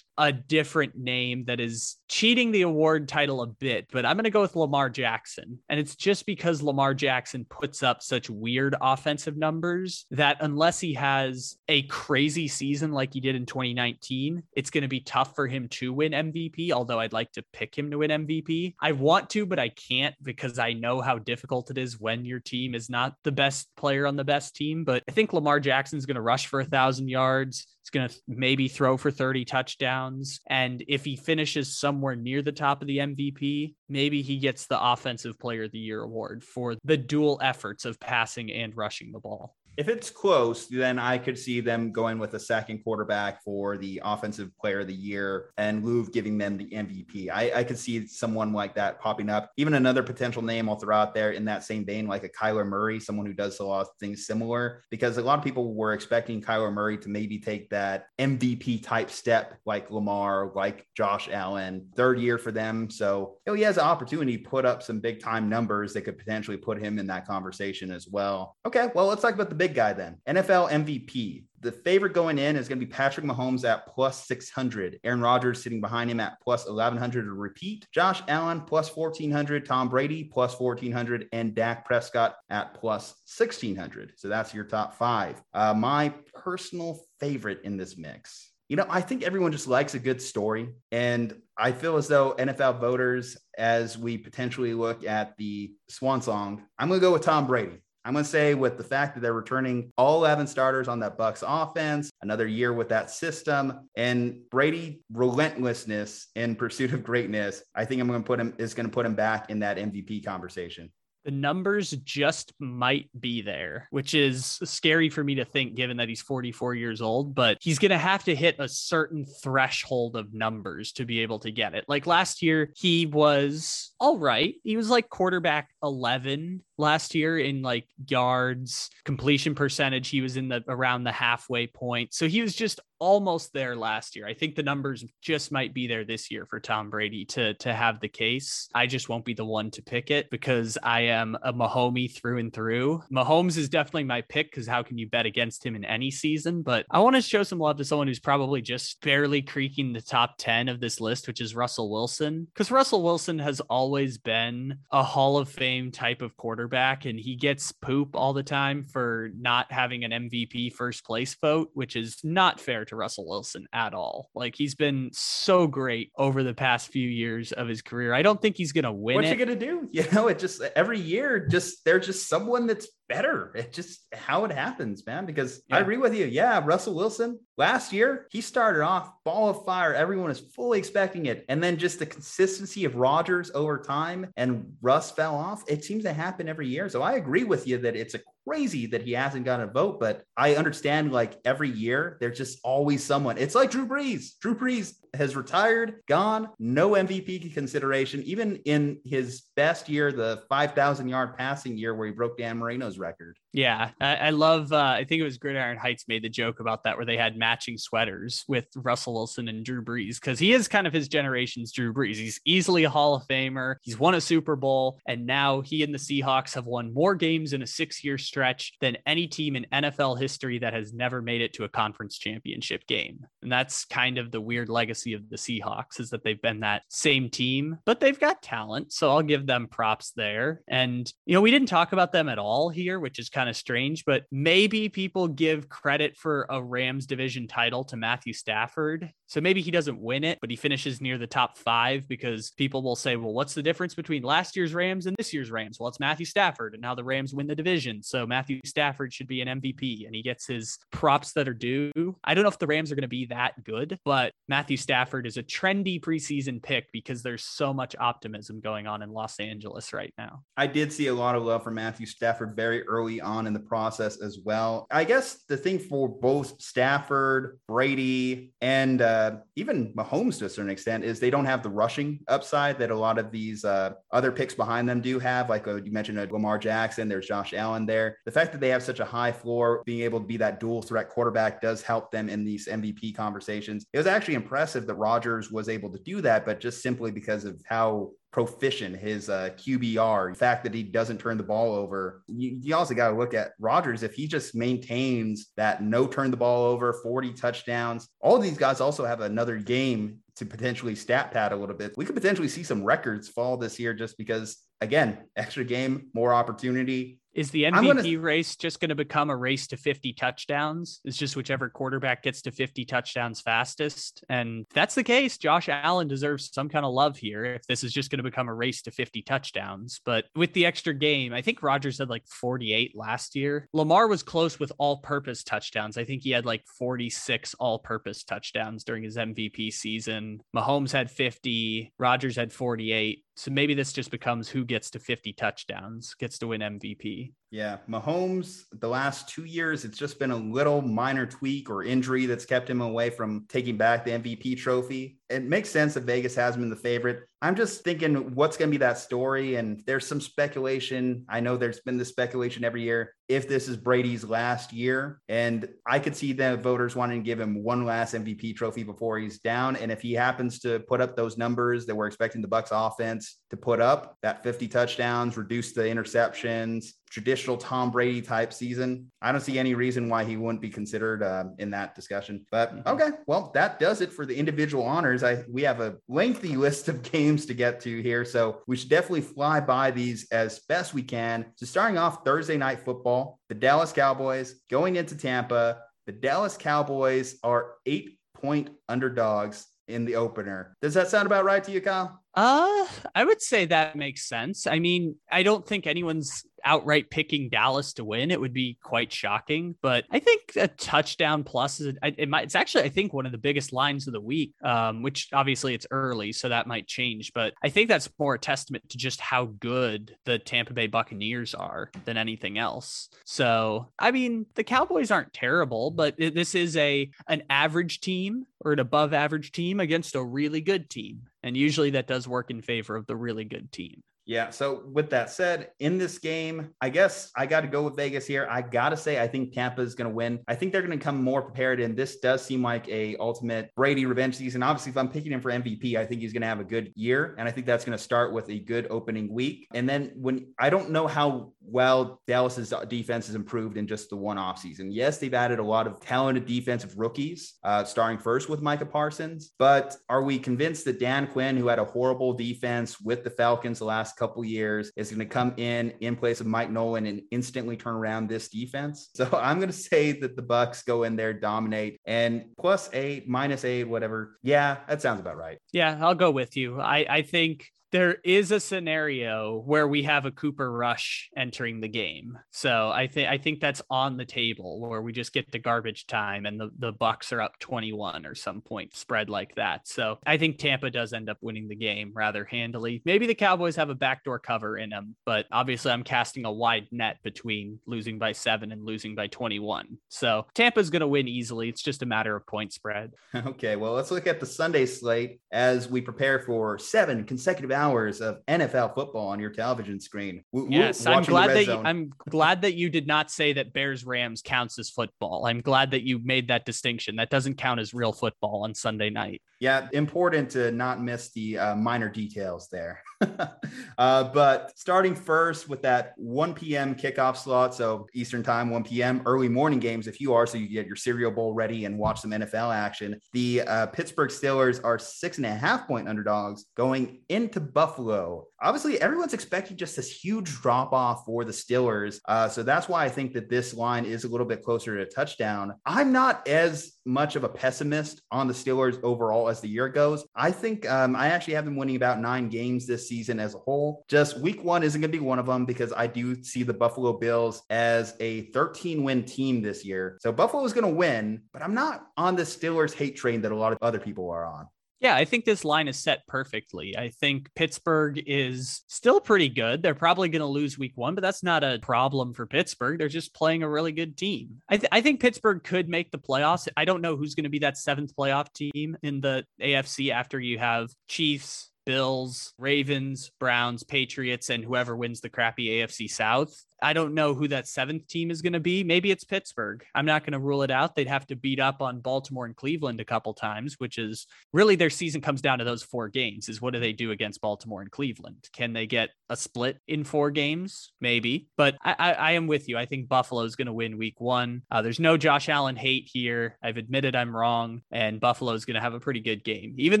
a different name that is cheating the award title a bit, but I'm going to go with Lamar Jackson. And it's just because Lamar Jackson puts up such weird offensive numbers that unless he has a crazy season like he did in 2019, it's going to be tough for him to win MVP. Although I'd like to pick him to win MVP. I want to, but I can't because I know how difficult it is when your team is not the best player on the best team. But I think Lamar Jackson's going to rush for a thousand yards. He's going to maybe throw for 30 touchdowns. And if he finishes somewhere near the top of the MVP, maybe he gets the Offensive Player of the Year award for the dual efforts of passing and rushing the ball.
If it's close, then I could see them going with a second quarterback for the offensive player of the year and Louvre giving them the MVP. I, I could see someone like that popping up. Even another potential name I'll throw out there in that same vein, like a Kyler Murray, someone who does a lot of things similar, because a lot of people were expecting Kyler Murray to maybe take that MVP type step like Lamar, like Josh Allen, third year for them. So you know, he has an opportunity to put up some big time numbers that could potentially put him in that conversation as well. Okay, well, let's talk about the big guy then. NFL MVP. The favorite going in is going to be Patrick Mahomes at plus 600. Aaron Rodgers sitting behind him at plus 1100 to repeat. Josh Allen plus 1400. Tom Brady plus 1400. And Dak Prescott at plus 1600. So that's your top five. Uh, my personal favorite in this mix. You know, I think everyone just likes a good story. And I feel as though NFL voters, as we potentially look at the swan song, I'm going to go with Tom Brady. I'm going to say with the fact that they're returning all 11 starters on that Bucks offense, another year with that system, and Brady relentlessness in pursuit of greatness, I think I'm going to put him is going to put him back in that MVP conversation
the numbers just might be there, which is scary for me to think given that he's 44 years old, but he's going to have to hit a certain threshold of numbers to be able to get it. Like last year, he was all right. He was like quarterback 11 last year in like yards, completion percentage. He was in the around the halfway point. So he was just almost there last year. I think the numbers just might be there this year for Tom Brady to to have the case. I just won't be the one to pick it because I am a Mahomey through and through. Mahomes is definitely my pick because how can you bet against him in any season? But I want to show some love to someone who's probably just barely creaking the top 10 of this list, which is Russell Wilson. Because Russell Wilson has always been a Hall of Fame type of quarterback, and he gets poop all the time for not having an MVP first place vote, which is not fair to Russell Wilson at all. Like he's been so great over the past few years of his career. I don't think he's going to win.
What's
it.
he going to do? You know, it just every year, just they're just someone that's better. It's just how it happens, man. Because yeah. I agree with you. Yeah, Russell Wilson last year, he started off ball of fire. Everyone is fully expecting it. And then just the consistency of Rodgers over time and Russ fell off. It seems to happen every year. So I agree with you that it's a crazy that he hasn't gotten a vote, but I understand like every year there's just always someone. It's like Drew Brees. Drew Brees has retired, gone, no MVP consideration. Even in his best year, the 5,000 yard passing year where he broke Dan Marino's record.
Yeah, I, I love. Uh, I think it was Gridiron Heights made the joke about that, where they had matching sweaters with Russell Wilson and Drew Brees, because he is kind of his generation's Drew Brees. He's easily a Hall of Famer. He's won a Super Bowl, and now he and the Seahawks have won more games in a six-year stretch than any team in NFL history that has never made it to a conference championship game. And that's kind of the weird legacy of the Seahawks is that they've been that same team, but they've got talent, so I'll give them props there. And you know, we didn't talk about them at all here, which is kind of strange, but maybe people give credit for a Rams division title to Matthew Stafford. So maybe he doesn't win it, but he finishes near the top five because people will say, well, what's the difference between last year's Rams and this year's Rams? Well, it's Matthew Stafford, and now the Rams win the division. So Matthew Stafford should be an MVP and he gets his props that are due. I don't know if the Rams are going to be that good, but Matthew Stafford is a trendy preseason pick because there's so much optimism going on in Los Angeles right now.
I did see a lot of love for Matthew Stafford very early on in the process as well. I guess the thing for both Stafford, Brady, and uh, even Mahomes to a certain extent is they don't have the rushing upside that a lot of these uh, other picks behind them do have. Like uh, you mentioned, uh, Lamar Jackson, there's Josh Allen there. The fact that they have such a high floor, being able to be that dual threat quarterback does help them in these MVP conversations. It was actually impressive that Rodgers was able to do that, but just simply because of how proficient, his uh, QBR, the fact that he doesn't turn the ball over. You, you also got to look at Rodgers. If he just maintains that no turn the ball over, 40 touchdowns, all these guys also have another game to potentially stat pad a little bit. We could potentially see some records fall this year just because, again, extra game, more opportunity.
Is the MVP gonna... race just going to become a race to 50 touchdowns? It's just whichever quarterback gets to 50 touchdowns fastest. And that's the case. Josh Allen deserves some kind of love here if this is just going to become a race to 50 touchdowns. But with the extra game, I think Rodgers had like 48 last year. Lamar was close with all purpose touchdowns. I think he had like 46 all purpose touchdowns during his MVP season. Mahomes had 50, Rodgers had 48. So maybe this just becomes who gets to 50 touchdowns, gets to win MVP.
Yeah, Mahomes, the last two years, it's just been a little minor tweak or injury that's kept him away from taking back the MVP trophy. It makes sense that Vegas has him in the favorite. I'm just thinking what's going to be that story. And there's some speculation. I know there's been this speculation every year if this is Brady's last year. And I could see the voters wanting to give him one last MVP trophy before he's down. And if he happens to put up those numbers that we're expecting the Bucks offense to put up, that 50 touchdowns, reduce the interceptions, traditional Tom Brady type season. I don't see any reason why he wouldn't be considered uh, in that discussion. But mm-hmm. okay, well, that does it for the individual honors. I we have a lengthy list of games to get to here, so we should definitely fly by these as best we can. So starting off Thursday night football, the Dallas Cowboys going into Tampa. The Dallas Cowboys are eight point underdogs in the opener. Does that sound about right to you, Kyle?
Uh, I would say that makes sense. I mean, I don't think anyone's outright picking Dallas to win. It would be quite shocking, but I think a touchdown plus is it might, it's actually I think one of the biggest lines of the week. Um, which obviously it's early, so that might change, but I think that's more a testament to just how good the Tampa Bay Buccaneers are than anything else. So I mean, the Cowboys aren't terrible, but this is a an average team or an above average team against a really good team. And usually that does work in favor of the really good team.
Yeah. So with that said, in this game, I guess I got to go with Vegas here. I got to say, I think Tampa is going to win. I think they're going to come more prepared, and this does seem like a ultimate Brady revenge season. Obviously, if I'm picking him for MVP, I think he's going to have a good year, and I think that's going to start with a good opening week. And then when I don't know how well Dallas's defense has improved in just the one off season. Yes, they've added a lot of talented defensive rookies, uh, starting first with Micah Parsons. But are we convinced that Dan Quinn, who had a horrible defense with the Falcons the last couple years, is going to come in in place of Mike Nolan and instantly turn around this defense? So I'm going to say that the Bucks go in there, dominate, and plus eight, minus eight, whatever. Yeah, that sounds about right.
Yeah, I'll go with you. I I think there is a scenario where we have a Cooper Rush entering the game. So I think I think that's on the table where we just get to garbage time and the, the Bucks are up 21 or some point spread like that. So I think Tampa does end up winning the game rather handily. Maybe the Cowboys have a backdoor cover in them, but obviously I'm casting a wide net between losing by seven and losing by 21. So Tampa's going to win easily. It's just a matter of point spread.
Okay, well, let's look at the Sunday slate as we prepare for seven consecutive hours of NFL football on your television screen.
yes, I'm glad that you, I'm glad that you did not say that Bears Rams counts as football. I'm glad that you made that distinction. That doesn't count as real football on Sunday night.
Yeah, important to not miss the uh, minor details there. uh, but starting first with that 1 p.m. kickoff slot, so Eastern time, 1 p.m. early morning games, if you are, so you get your cereal bowl ready and watch some NFL action. The uh, Pittsburgh Steelers are six and a half point underdogs going into Buffalo. Obviously, everyone's expecting just this huge drop off for the Steelers. Uh, so that's why I think that this line is a little bit closer to a touchdown. I'm not as much of a pessimist on the Steelers overall as the year goes. I think um, I actually have them winning about nine games this season as a whole. Just week one isn't going to be one of them because I do see the Buffalo Bills as a 13 win team this year. So Buffalo is going to win, but I'm not on the Steelers hate train that a lot of other people are on.
Yeah, I think this line is set perfectly. I think Pittsburgh is still pretty good. They're probably going to lose week one, but that's not a problem for Pittsburgh. They're just playing a really good team. I, th- I think Pittsburgh could make the playoffs. I don't know who's going to be that seventh playoff team in the AFC after you have Chiefs, Bills, Ravens, Browns, Patriots, and whoever wins the crappy AFC South. I don't know who that seventh team is going to be. Maybe it's Pittsburgh. I'm not going to rule it out. They'd have to beat up on Baltimore and Cleveland a couple times, which is really their season comes down to those four games. Is what do they do against Baltimore and Cleveland? Can they get a split in four games? Maybe. But I, I, I am with you. I think Buffalo is going to win Week One. Uh, there's no Josh Allen hate here. I've admitted I'm wrong, and Buffalo is going to have a pretty good game, even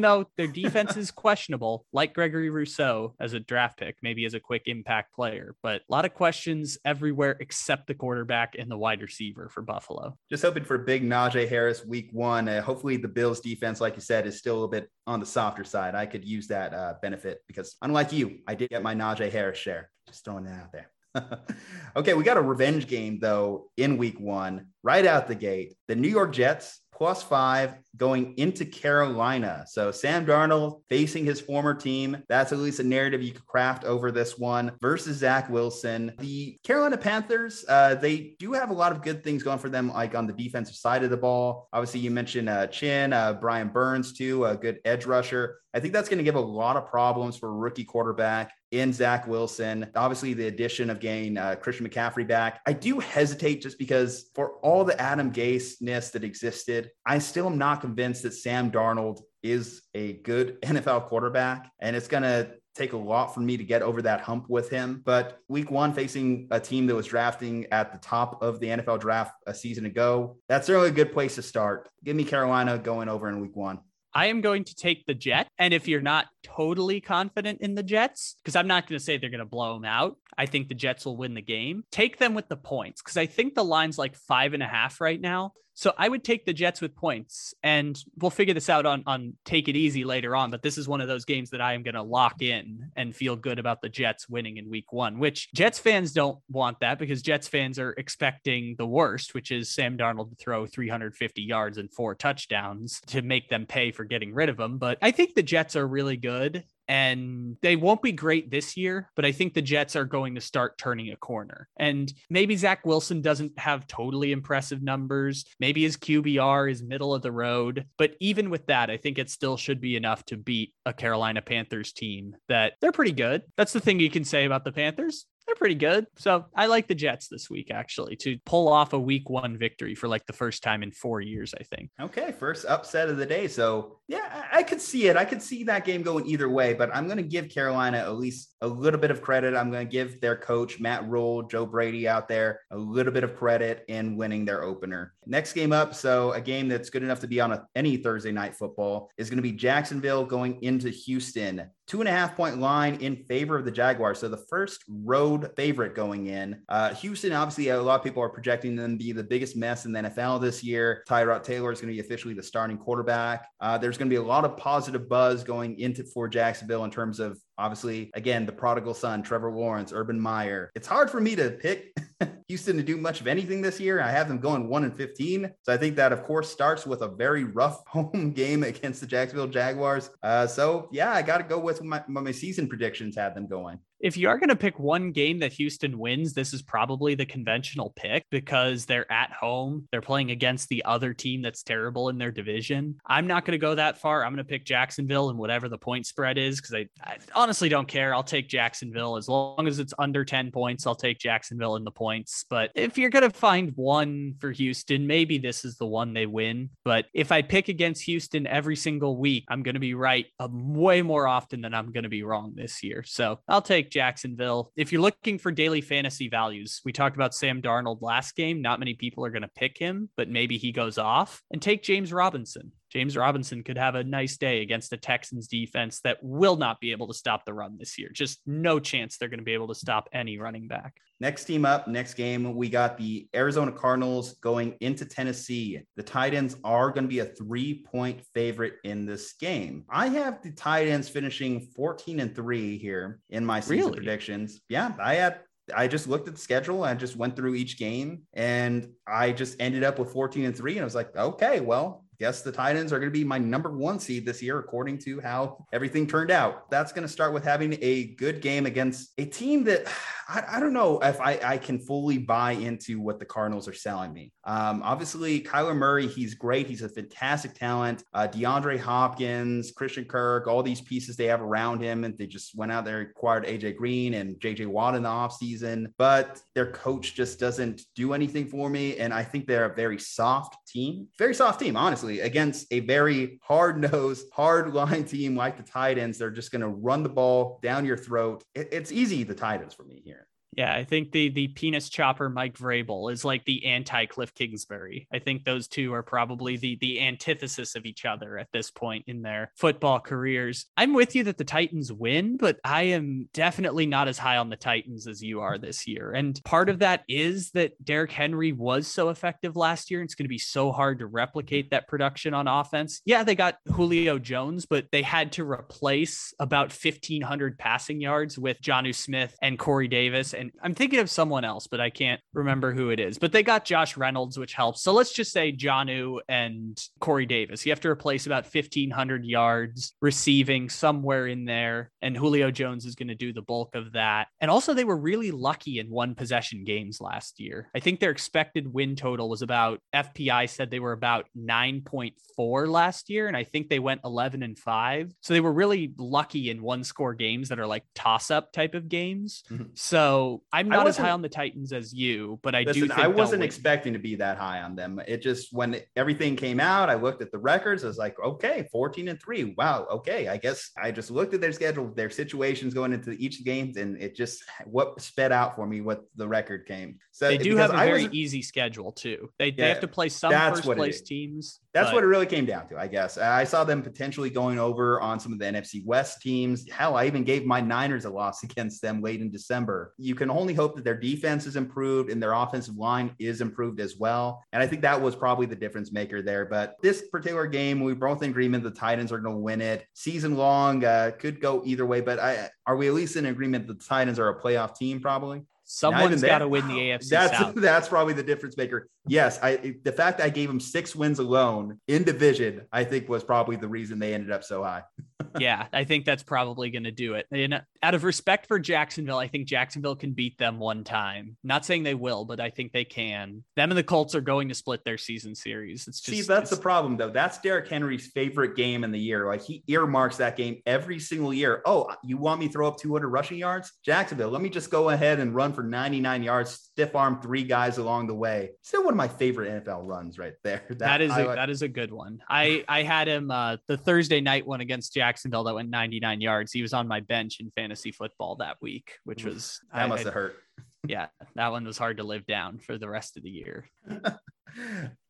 though their defense is questionable, like Gregory Rousseau as a draft pick, maybe as a quick impact player. But a lot of questions everywhere except the quarterback and the wide receiver for Buffalo.
Just hoping for big Najee Harris week one. Uh, hopefully, the Bills defense, like you said, is still a bit on the softer side. I could use that uh, benefit because, unlike you, I did get my Najee Harris share. Just throwing that out there. okay, we got a revenge game though in week one, right out the gate. The New York Jets plus five going into Carolina. So Sam Darnold facing his former team. That's at least a narrative you could craft over this one versus Zach Wilson. The Carolina Panthers, uh, they do have a lot of good things going for them, like on the defensive side of the ball. Obviously, you mentioned uh, Chinn, uh, Brian Burns, too, a good edge rusher. I think that's going to give a lot of problems for rookie quarterback in Zach Wilson. Obviously, the addition of getting uh, Christian McCaffrey back. I do hesitate just because for all the Adam Gase ness that existed, I still am not convinced that Sam Darnold is a good NFL quarterback. And it's going to take a lot for me to get over that hump with him. But week one, facing a team that was drafting at the top of the NFL draft a season ago, that's certainly a good place to start. Give me Carolina going over in week one.
I am going to take the Jet. And if you're not totally confident in the Jets, because I'm not going to say they're going to blow them out, I think the Jets will win the game. Take them with the points because I think the line's like five and a half right now. So I would take the Jets with points, and we'll figure this out on on take it easy later on. But this is one of those games that I am going to lock in and feel good about the Jets winning in Week One. Which Jets fans don't want that because Jets fans are expecting the worst, which is Sam Darnold to throw 350 yards and four touchdowns to make them pay for getting rid of him. But I think the Jets are really good and they won't be great this year, but I think the Jets are going to start turning a corner. And maybe Zach Wilson doesn't have totally impressive numbers. Maybe his QBR is middle of the road. But even with that, I think it still should be enough to beat a Carolina Panthers team that they're pretty good. That's the thing you can say about the Panthers they're pretty good. So I like the Jets this week actually to pull off a week one victory for like the first time in four years, I think.
Okay, first upset of the day. So yeah, I could see it. I could see that game going either way, but I'm going to give Carolina at least a little bit of credit. I'm going to give their coach, Matt Rhule, Joe Brady out there, a little bit of credit in winning their opener. Next game up. So a game that's good enough to be on a, any Thursday night football is going to be Jacksonville going into Houston two and a half point line in favor of the Jaguars. So the first road favorite going in. Uh, Houston, obviously, a lot of people are projecting them to be the biggest mess in the NFL this year. Tyrod Taylor is going to be officially the starting quarterback. Uh, there's going to be a lot of positive buzz going into for Jacksonville in terms of obviously, again, the prodigal son, Trevor Lawrence, Urban Meyer. It's hard for me to pick Houston to do much of anything this year. I have them going one and 15. So I think that, of course, starts with a very rough home game against the Jacksonville Jaguars. Uh, so yeah, I got to go with my, my season predictions had them going
if you are going to pick one game that Houston wins, this is probably the conventional pick because they're at home. They're playing against the other team that's terrible in their division. I'm not going to go that far. I'm going to pick Jacksonville and whatever the point spread is because I, I, honestly don't care. I'll take Jacksonville as long as it's under 10 points. I'll take Jacksonville in the points. But if you're going to find one for Houston, maybe this is the one they win. But if I pick against Houston every single week, I'm going to be right um, way more often than I'm going to be wrong this year. So I'll take Jacksonville. If you're looking for daily fantasy values, we talked about Sam Darnold last game. Not many people are going to pick him, but maybe he goes off and take James Robinson. James Robinson could have a nice day against a Texans defense that will not be able to stop the run this year. Just no chance they're going to be able to stop any running back.
Next team up, next game, we got the Arizona Cardinals going into Tennessee. The Titans are going to be a three point favorite in this game. I have the Titans finishing 14 and three here in my season really? predictions. Yeah, I had I just looked at the schedule. I just went through each game and I just ended up with 14 and three. And I was like, okay, well, guess the Titans are going to be my number one seed this year, according to how everything turned out. That's going to start with having a good game against a team that I, I don't know if I, I, can fully buy into what the Cardinals are selling me. Um, obviously, Kyler Murray, he's great. He's a fantastic talent. Uh, DeAndre Hopkins, Christian Kirk, all these pieces they have around him. And they just went out there, acquired AJ Green and JJ Watt in the offseason. But their coach just doesn't do anything for me. And I think they're a very soft team, very soft team, honestly, against a very hard nosed, hard line team like the Titans. They're just going to run the ball down your throat. It, it's easy, the Titans for me here.
Yeah, I think the the penis chopper Mike Vrabel is like the anti Cliff Kingsbury. I think those two are probably the the antithesis of each other at this point in their football careers. I'm with you that the Titans win, but I am definitely not as high on the Titans as you are this year. And part of that is that Derrick Henry was so effective last year. and It's going to be so hard to replicate that production on offense. Yeah, they got Julio Jones, but they had to replace about 1,500 passing yards with Jonnu Smith and Corey Davis and I'm thinking of someone else, but I can't remember who it is. But they got Josh Reynolds, which helps. So let's just say Jonnu and Corey Davis. You have to replace about 1,500 yards receiving somewhere in there, and Julio Jones is going to do the bulk of that. And also, they were really lucky in one possession games last year. I think their expected win total was about FPI said they were about 9.4 last year, and I think they went 11 and five. So they were really lucky in one score games that are like toss up type of games. Mm-hmm. So I'm not as high on the Titans as you, but I listen, do. I
wasn't expecting to be that high on them. It just when everything came out, I looked at the records. I was like, okay, 14 and three. Wow. Okay. I guess I just looked at their schedule, their situations going into each games, and it just what sped out for me what the record came.
So they do have a very was, easy schedule too. They, yeah, they have to play some first place teams
That's but... what it really came down to, I guess. I saw them potentially going over on some of the NFC West teams. Hell, I even gave my Niners a loss against them late in December. You can only hope that their defense is improved and their offensive line is improved as well. And I think that was probably the difference maker there. But this particular game, we both in agreement the Titans are going to win it. Season long uh, could go either way, but I, are we at least in agreement that the Titans are a playoff team? Probably.
Someone's got to win the AFC
that's,
South.
That's probably the difference maker. Yes, I the fact I gave them six wins alone in division, I think was probably the reason they ended up so high.
yeah, I think that's probably going to do it. And uh, out of respect for Jacksonville, I think Jacksonville can beat them one time. Not saying they will, but I think they can. Them and the Colts are going to split their season series. It's just
See, that's the problem though. That's Derrick Henry's favorite game in the year. Like he earmarks that game every single year. Oh, you want me to throw up 200 rushing yards? Jacksonville, let me just go ahead and run for 99 yards, stiff arm three guys along the way. Still one of my favorite NFL runs right there.
that, that is a, that is a good one. I I had him uh, the Thursday night one against Jacksonville that went 99 yards. He was on my bench in fantasy football that week, which was
that I, must have hurt.
Yeah, that one was hard to live down for the rest of the year.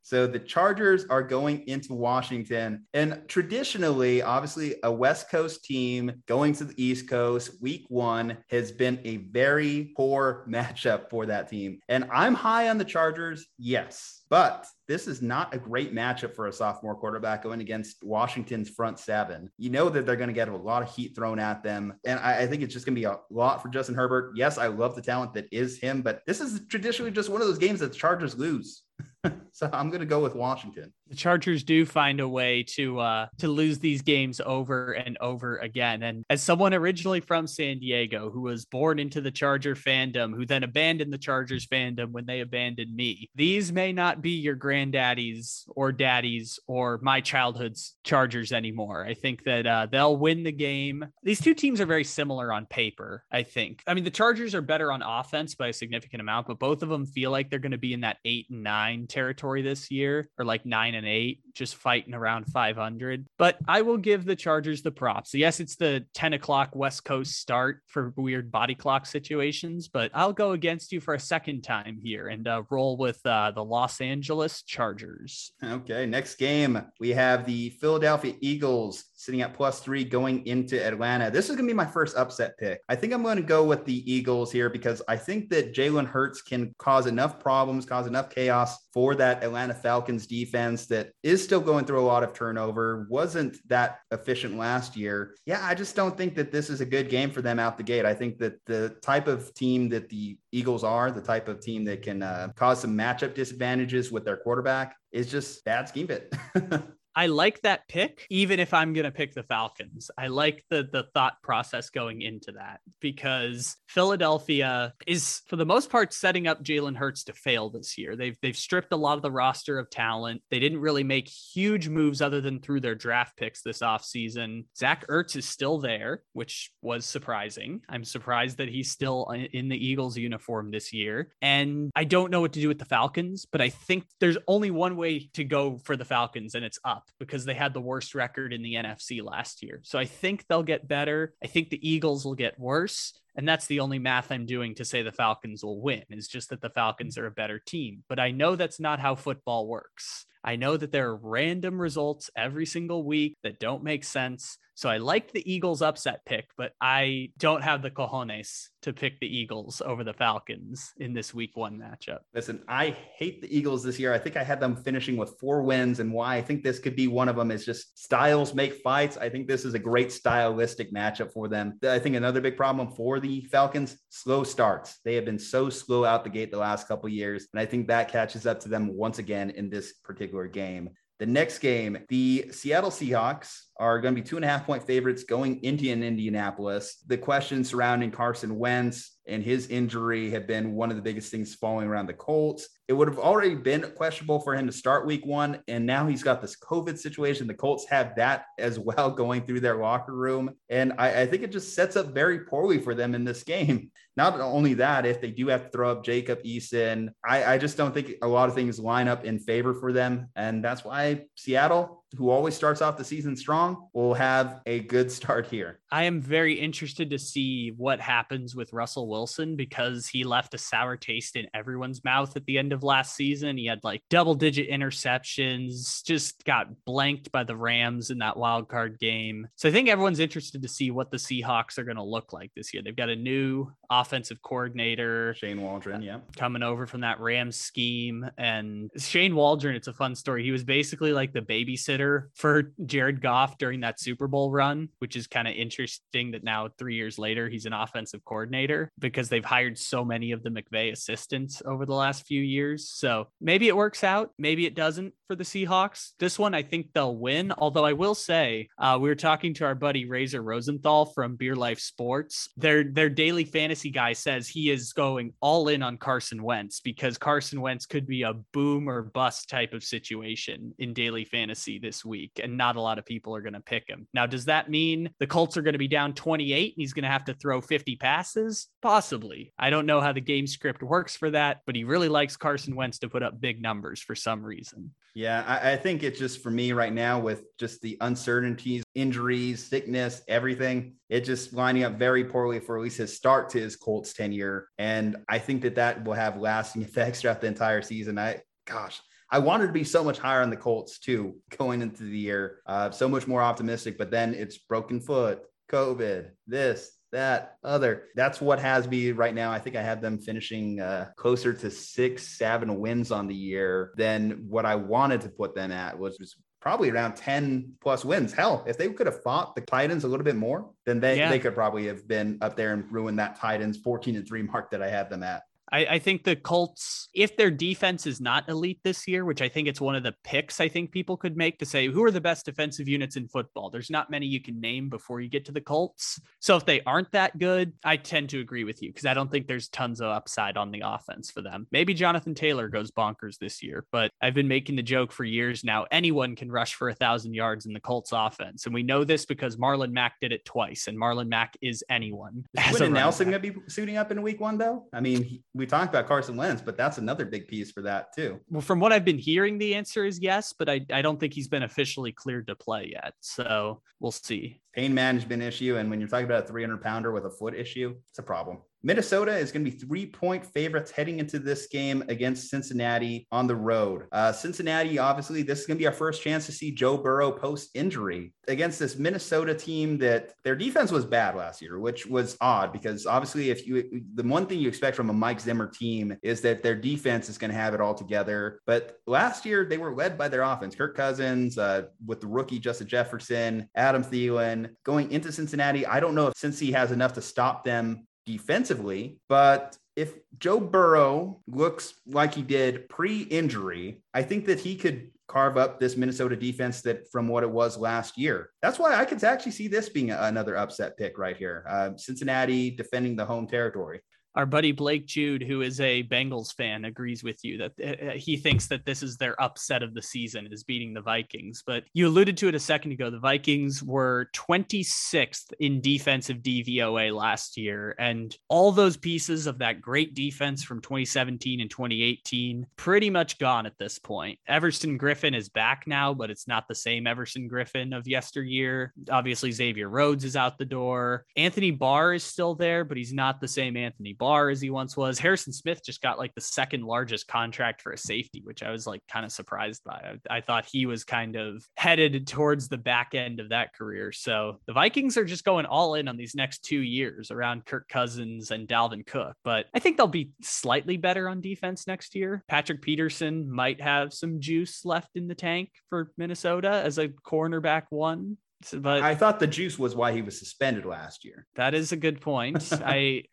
So the Chargers are going into Washington. And traditionally, obviously, a West Coast team going to the East Coast week one has been a very poor matchup for that team. And I'm high on the Chargers, yes. But this is not a great matchup for a sophomore quarterback going against Washington's front seven. You know that they're going to get a lot of heat thrown at them. And I, I think it's just going to be a lot for Justin Herbert. Yes, I love the talent that is him, but this is traditionally just one of those games that the Chargers lose. so I'm going to go with Washington.
The Chargers do find a way to uh, to lose these games over and over again. And as someone originally from San Diego who was born into the Charger fandom, who then abandoned the Chargers fandom when they abandoned me, these may not be your granddaddies or daddies or my childhood's Chargers anymore. I think that uh, they'll win the game. These two teams are very similar on paper. I think. I mean, the Chargers are better on offense by a significant amount, but both of them feel like they're going to be in that eight and nine territory this year, or like nine and eight, just fighting around 500. But I will give the Chargers the props. Yes, it's the 10 o'clock West Coast start for weird body clock situations, but I'll go against you for a second time here and uh, roll with uh, the Los Angeles Chargers.
Okay, next game we have the Philadelphia Eagles sitting at plus three going into Atlanta. This is going to be my first upset pick. I think I'm going to go with the Eagles here because I think that Jalen Hurts can cause enough problems, cause enough chaos for that Atlanta Falcons defense that is still going through a lot of turnover, wasn't that efficient last year. Yeah, I just don't think that this is a good game for them out the gate. I think that the type of team that the Eagles are, the type of team that can uh, cause some matchup disadvantages with their quarterback, is just bad scheme fit.
I like that pick, even if I'm going to pick the Falcons. I like the the thought process going into that because Philadelphia is, for the most part, setting up Jalen Hurts to fail this year. They've they've stripped a lot of the roster of talent. They didn't really make huge moves other than through their draft picks this offseason. Zach Ertz is still there, which was surprising. I'm surprised that he's still in the Eagles uniform this year. And I don't know what to do with the Falcons, but I think there's only one way to go for the Falcons, and it's up because they had the worst record in the NFC last year. So I think they'll get better. I think the Eagles will get worse. And that's the only math I'm doing to say the Falcons will win, is just that the Falcons are a better team. But I know that's not how football works. I know that there are random results every single week that don't make sense. So I like the Eagles upset pick, but I don't have the cojones to pick the Eagles over the Falcons in this week one matchup.
Listen, I hate the Eagles this year. I think I had them finishing with four wins, and why I think this could be one of them is just styles make fights. I think this is a great stylistic matchup for them. I think another big problem for the Falcons slow starts. They have been so slow out the gate the last couple years, and I think that catches up to them once again in this particular game. The next game, the Seattle Seahawks are going to be two and a half point favorites going into Indianapolis. The questions surrounding Carson Wentz and his injury had been one of the biggest things following around the Colts. It would have already been questionable for him to start week one. And now he's got this COVID situation. The Colts have that as well going through their locker room. And I, I think it just sets up very poorly for them in this game. Not only that, if they do have to throw up Jacob Eason, I, I just don't think a lot of things line up in favor for them. And that's why Seattle, who always starts off the season strong, will have a good start here.
I am very interested to see what happens with Russell Wilson because he left a sour taste in everyone's mouth at the end of last season. He had like double digit interceptions, just got blanked by the Rams in that wild card game. So I think everyone's interested to see what the Seahawks are going to look like this year. They've got a new offensive coordinator,
Shane Waldron, yeah,
coming over from that Rams scheme. And Shane Waldron, it's a fun story. He was basically like the babysitter for Jared Goff during that Super Bowl run, which is kind of interesting that now three years later he's an offensive coordinator because they've hired so many of the McVay assistants over the last few years. So maybe it works out, maybe it doesn't for the Seahawks. This one, I think they'll win. Although I will say, uh, we were talking to our buddy Razor Rosenthal from Beer Life Sports. Their their daily fantasy guy says he is going all in on Carson Wentz because Carson Wentz could be a boom or bust type of situation in daily fantasy this week, and not a lot of people are going to pick him. Now, does that mean the Colts are going to be down 28 and he's going to have to throw 50 passes? Possibly. I don't know how the game script works for that, but he really likes Carson Wentz to put up big numbers for some reason.
Yeah, I, I, think it's just for me right now with just the uncertainties, injuries, sickness, everything. It just lining up very poorly for at least his start to his Colts tenure, and I think that that will have lasting effects throughout the entire season. I, gosh, I wanted to be so much higher on the Colts too going into the year, uh, so much more optimistic. But then it's broken foot, COVID, this, that other. That's what has me right now. I think I have them finishing uh, closer to six, seven wins on the year than what I wanted to put them at, which was probably around 10 plus wins. Hell, if they could have fought the Titans a little bit more, then they, yeah. they could probably have been up there and ruined that Titans 14 and 3 mark that I had them at.
I, I, think the Colts, if their defense is not elite this year, which I think it's one of the picks I think people could make to say who are the best defensive units in football. There's not many you can name before you get to the Colts. So if they aren't that good, I tend to agree with you because I don't think there's tons of upside on the offense for them. Maybe Jonathan Taylor goes bonkers this year, but I've been making the joke for years now. Anyone can rush for a thousand yards in the Colts offense. And we know this because Marlon Mack did it twice, and Marlon Mack is anyone.
Is Quenton Nelson going to be suiting up in week one, though? I mean, he, we talked about Carson Wentz, but that's another big piece for that too.
Well, from what I've been hearing, the answer is yes, but I, I don't think he's been officially cleared to play yet. So we'll see.
Pain management issue. And when you're talking about a 300 pounder with a foot issue, it's a problem. Minnesota is going to be three point favorites heading into this game against Cincinnati on the road. Uh, Cincinnati, obviously, this is going to be our first chance to see Joe Burrow post injury against this Minnesota team that their defense was bad last year, which was odd because obviously, if you the one thing you expect from a Mike Zimmer team is that their defense is going to have it all together. But last year, they were led by their offense. Kirk Cousins uh, with the rookie Justin Jefferson, Adam Thielen going into Cincinnati. I don't know if Cincy has enough to stop them defensively, but if Joe Burrow looks like he did pre injury, I think that he could carve up this Minnesota defense that from what it was last year. That's why I could actually see this being another upset pick right here. Uh, Cincinnati defending the home territory
our buddy Blake Jude, who is a Bengals fan, agrees with you that uh, he thinks that this is their upset of the season is beating the Vikings. But you alluded to it a second ago. The Vikings were 26th in defensive DVOA last year, and all those pieces of that great defense from 2017 and 2018 pretty much gone at this point. Everson Griffen is back now, but it's not the same Everson Griffen of yesteryear. Obviously, Xavier Rhodes is out the door. Anthony Barr is still there, but he's not the same Anthony Barr as he once was. Harrison Smith just got like the second largest contract for a safety, which I was like kind of surprised by. I, I, thought he was kind of headed towards the back end of that career. So the Vikings are just going all in on these next two years around Kirk Cousins and Dalvin Cook. But I think they'll be slightly better on defense next year. Patrick Peterson might have some juice left in the tank for Minnesota as a cornerback one
but I thought the juice was why he was suspended last year.
That is a good point. I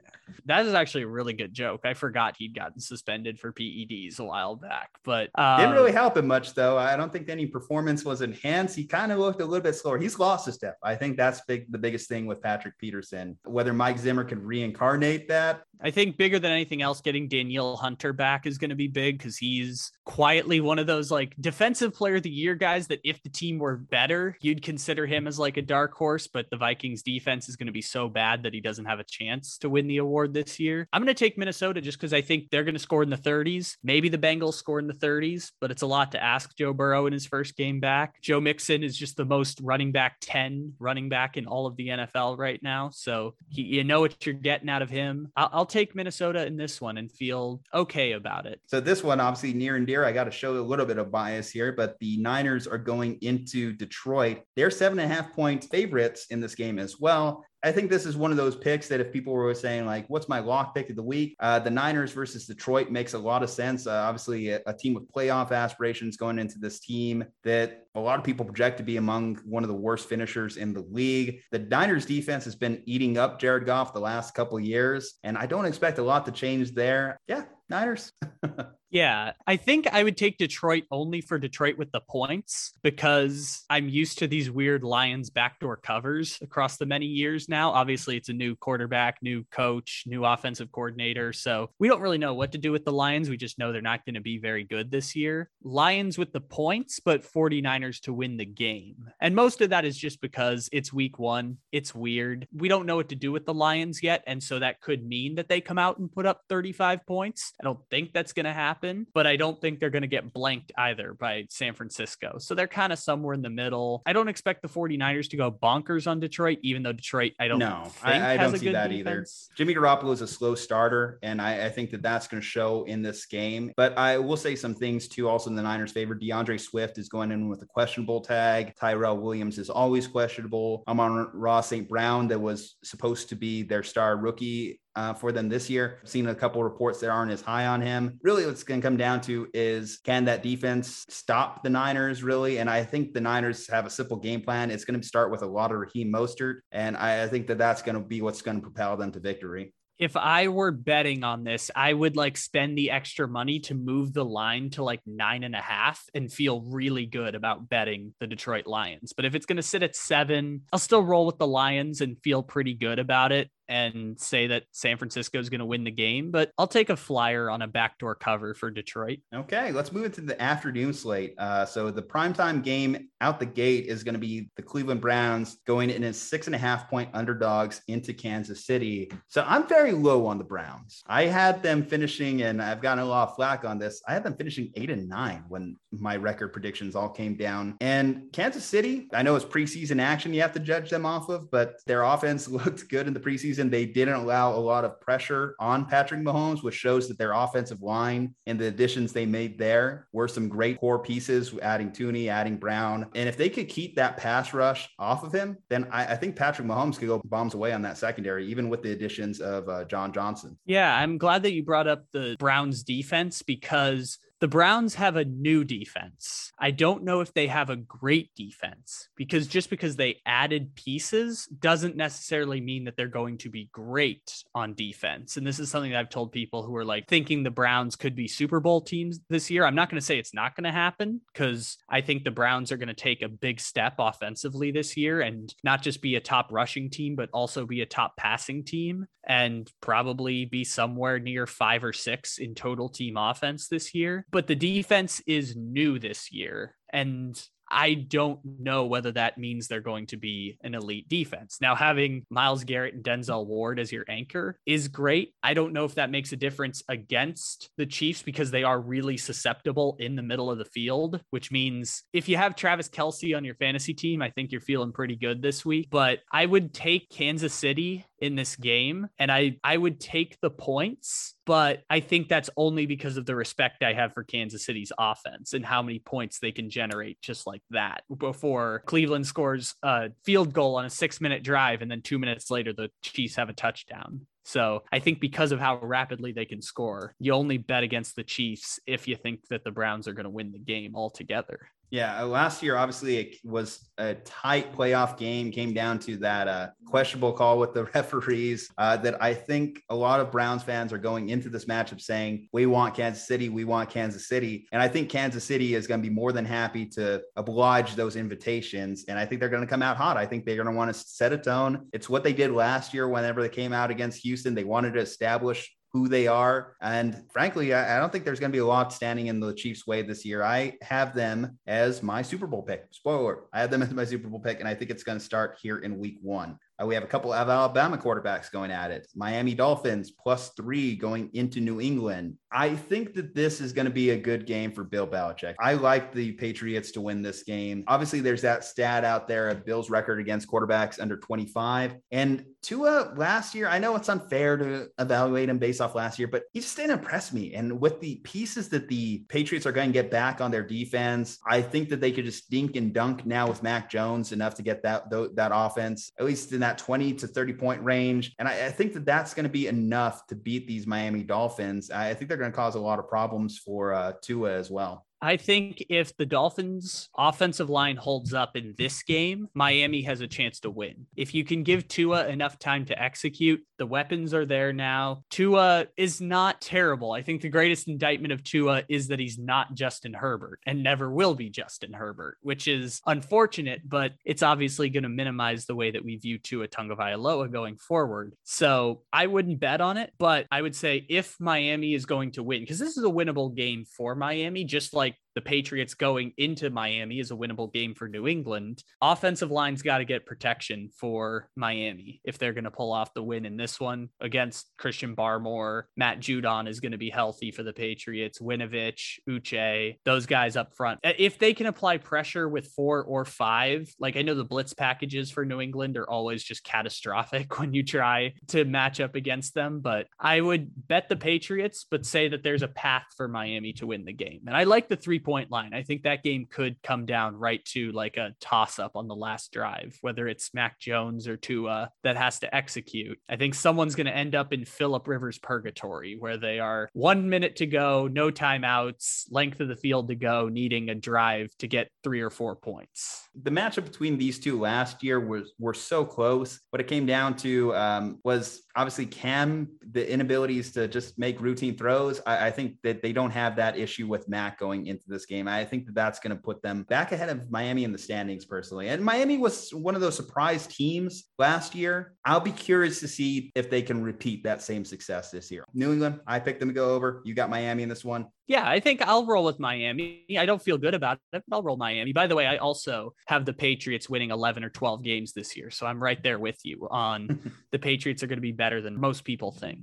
that is actually a really good joke. I forgot he'd gotten suspended for PEDs a while back, but
um, didn't really help him much though. I don't think any performance was enhanced. He kind of looked a little bit slower. He's lost a step. I think that's big. The biggest thing with Patrick Peterson, whether Mike Zimmer can reincarnate that.
I think bigger than anything else, getting Danielle Hunter back is going to be big because he's quietly one of those like defensive player of the year guys that if the team were better, you'd consider him as like a dark horse. But the Vikings defense is going to be so bad that he doesn't have a chance to win the award scoreboard this year. I'm going to take Minnesota just because I think they're going to score in the 30s. Maybe the Bengals score in the 30s, but it's a lot to ask Joe Burrow in his first game back. Joe Mixon is just the most running back 10 running back in all of the NFL right now. So he, you know what you're getting out of him. I'll, I'll take Minnesota in this one and feel okay about it.
So this one, obviously near and dear, I got to show a little bit of bias here, but the Niners are going into Detroit. They're seven and a half point favorites in this game as well. I think this is one of those picks that if people were saying like, "What's my lock pick of the week?" Uh, the Niners versus Detroit makes a lot of sense. Uh, obviously, a, a, team with playoff aspirations going into this team that a lot of people project to be among one of the worst finishers in the league. The Niners defense has been eating up Jared Goff the last couple years, and I don't expect a lot to change there. Yeah, Niners.
Yeah, I think I would take Detroit only for Detroit with the points because I'm used to these weird Lions backdoor covers across the many years now. Obviously, it's a new quarterback, new coach, new offensive coordinator. So we don't really know what to do with the Lions. We just know they're not going to be very good this year. Lions with the points, but 49ers to win the game. And most of that is just because it's week one. It's weird. We don't know what to do with the Lions yet. And so that could mean that they come out and put up 35 points. I don't think that's going to happen but I don't think they're going to get blanked either by San Francisco. So they're kind of somewhere in the middle. I don't expect the 49ers to go bonkers on Detroit, even though Detroit, I don't
know. I, I don't see that defense. either. Jimmy Garoppolo is a slow starter, and I, I think that that's going to show in this game. But I will say some things too, also in the Niners' favor. D'Andre Swift is going in with a questionable tag. Tyrell Williams is always questionable. Amon-Ra St. Brown, that was supposed to be their star rookie uh, for them this year. I've seen a couple reports that aren't as high on him. Really, what's going to come down to is can that defense stop the Niners, really? And I think the Niners have a simple game plan. It's going to start with a lot of Raheem Mostert. And I, I think that that's going to be what's going to propel them to victory
if I were betting on this, I would like spend the extra money to move the line to like nine and a half and feel really good about betting the Detroit Lions. But if it's going to sit at seven, I'll still roll with the Lions and feel pretty good about it and say that San Francisco is going to win the game, but I'll take a flyer on a backdoor cover for Detroit.
Okay, let's move into the afternoon slate. Uh, so the primetime game out the gate is going to be the Cleveland Browns going in as six and a half point underdogs into Kansas City. So I'm very low on the Browns. I had them finishing, and I've gotten a lot of flack on this. I had them finishing eight and nine when my record predictions all came down. And Kansas City, I know it's preseason action you have to judge them off of, but their offense looked good in the preseason season, they didn't allow a lot of pressure on Patrick Mahomes, which shows that their offensive line and the additions they made there were some great core pieces, adding Thuney, adding Brown. And if they could keep that pass rush off of him, then I, I think Patrick Mahomes could go bombs away on that secondary, even with the additions of uh, John Johnson.
Yeah, I'm glad that you brought up the Browns defense because the Browns have a new defense. I don't know if they have a great defense because just because they added pieces doesn't necessarily mean that they're going to be great on defense. And this is something that I've told people who are like thinking the Browns could be Super Bowl teams this year. I'm not going to say it's not going to happen because I think the Browns are going to take a big step offensively this year and not just be a top rushing team, but also be a top passing team and probably be somewhere near five or six in total team offense this year but the defense is new this year. And I don't know whether that means they're going to be an elite defense. Now, having Myles Garrett and Denzel Ward as your anchor is great. I don't know if that makes a difference against the Chiefs because they are really susceptible in the middle of the field, which means if you have Travis Kelce on your fantasy team, I think you're feeling pretty good this week. But I would take Kansas City in this game and I I would take the points but I think that's only because of the respect I have for Kansas City's offense and how many points they can generate just like that before Cleveland scores a field goal on a 6-minute drive and then 2 minutes later the Chiefs have a touchdown. So I think because of how rapidly they can score, you only bet against the Chiefs if you think that the Browns are going to win the game altogether.
Yeah, uh, last year obviously it was a tight playoff game. Came down to that uh, questionable call with the referees. Uh, that I think a lot of Browns fans are going into this matchup saying, "We want Kansas City. We want Kansas City." And I think Kansas City is going to be more than happy to oblige those invitations. And I think they're going to come out hot. I think they're going to want to set a tone. It's what they did last year. Whenever they came out against Houston, they wanted to establish who they are. And frankly, I, I don't think there's going to be a lot standing in the Chiefs' way this year. I have them as my Super Bowl pick. Spoiler, I have them as my Super Bowl pick, and I think it's going to start here in week one. Uh, we have a couple of Alabama quarterbacks going at it. Miami Dolphins plus three going into New England. I think that this is going to be a good game for Bill Belichick. I like the Patriots to win this game. Obviously, there's that stat out there of Bill's record against quarterbacks under 25. And Tua last year, I know it's unfair to evaluate him based off last year, but he just didn't impress me. And with the pieces that the Patriots are going to get back on their defense, I think that they could just dink and dunk now with Mac Jones enough to get that that offense at least in that 20 to 30 point range. And I, I think that that's going to be enough to beat these Miami Dolphins. I think they're going to cause a lot of problems for uh, Tua as well.
I think if the Dolphins' offensive line holds up in this game, Miami has a chance to win. If you can give Tua enough time to execute, the weapons are there now. Tua is not terrible. I think the greatest indictment of Tua is that he's not Justin Herbert and never will be Justin Herbert, which is unfortunate, but it's obviously going to minimize the way that we view Tua Tagovailoa going forward. So I wouldn't bet on it, but I would say if Miami is going to win, because this is a winnable game for Miami, just like the Patriots going into Miami is a winnable game for New England. Offensive line's got to get protection for Miami if they're going to pull off the win in this one against Christian Barmore. Matt Judon is going to be healthy for the Patriots. Winovich, Uche, those guys up front. If they can apply pressure with four or five, like I know the blitz packages for New England are always just catastrophic when you try to match up against them. But I would bet the Patriots, but say that there's a path for Miami to win the game. And I like the three point line. I think that game could come down right to like a toss up on the last drive, whether it's Mac Jones or Tua that has to execute. I think someone's going to end up in Philip Rivers purgatory where they are one minute to go, no timeouts, length of the field to go, needing a drive to get three or four points.
The matchup between these two last year was were so close. What it came down to um, was obviously Cam, the inabilities to just make routine throws. I, I think that they don't have that issue with Mac going into the this game. I think that that's going to put them back ahead of Miami in the standings personally. And Miami was one of those surprise teams last year. I'll be curious to see if they can repeat that same success this year. New England, I picked them to go over. You got Miami in this one.
Yeah, I think I'll roll with Miami. I don't feel good about it. I'll roll Miami. By the way, I also have the Patriots winning 11 or 12 games this year. So I'm right there with you on the Patriots are going to be better than most people think.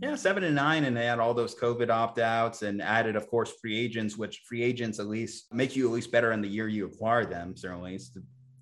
Yeah, seven and nine, and they had all those COVID opt outs and added, of course, free agents, which free agents at least make you at least better in the year you acquire them. Certainly,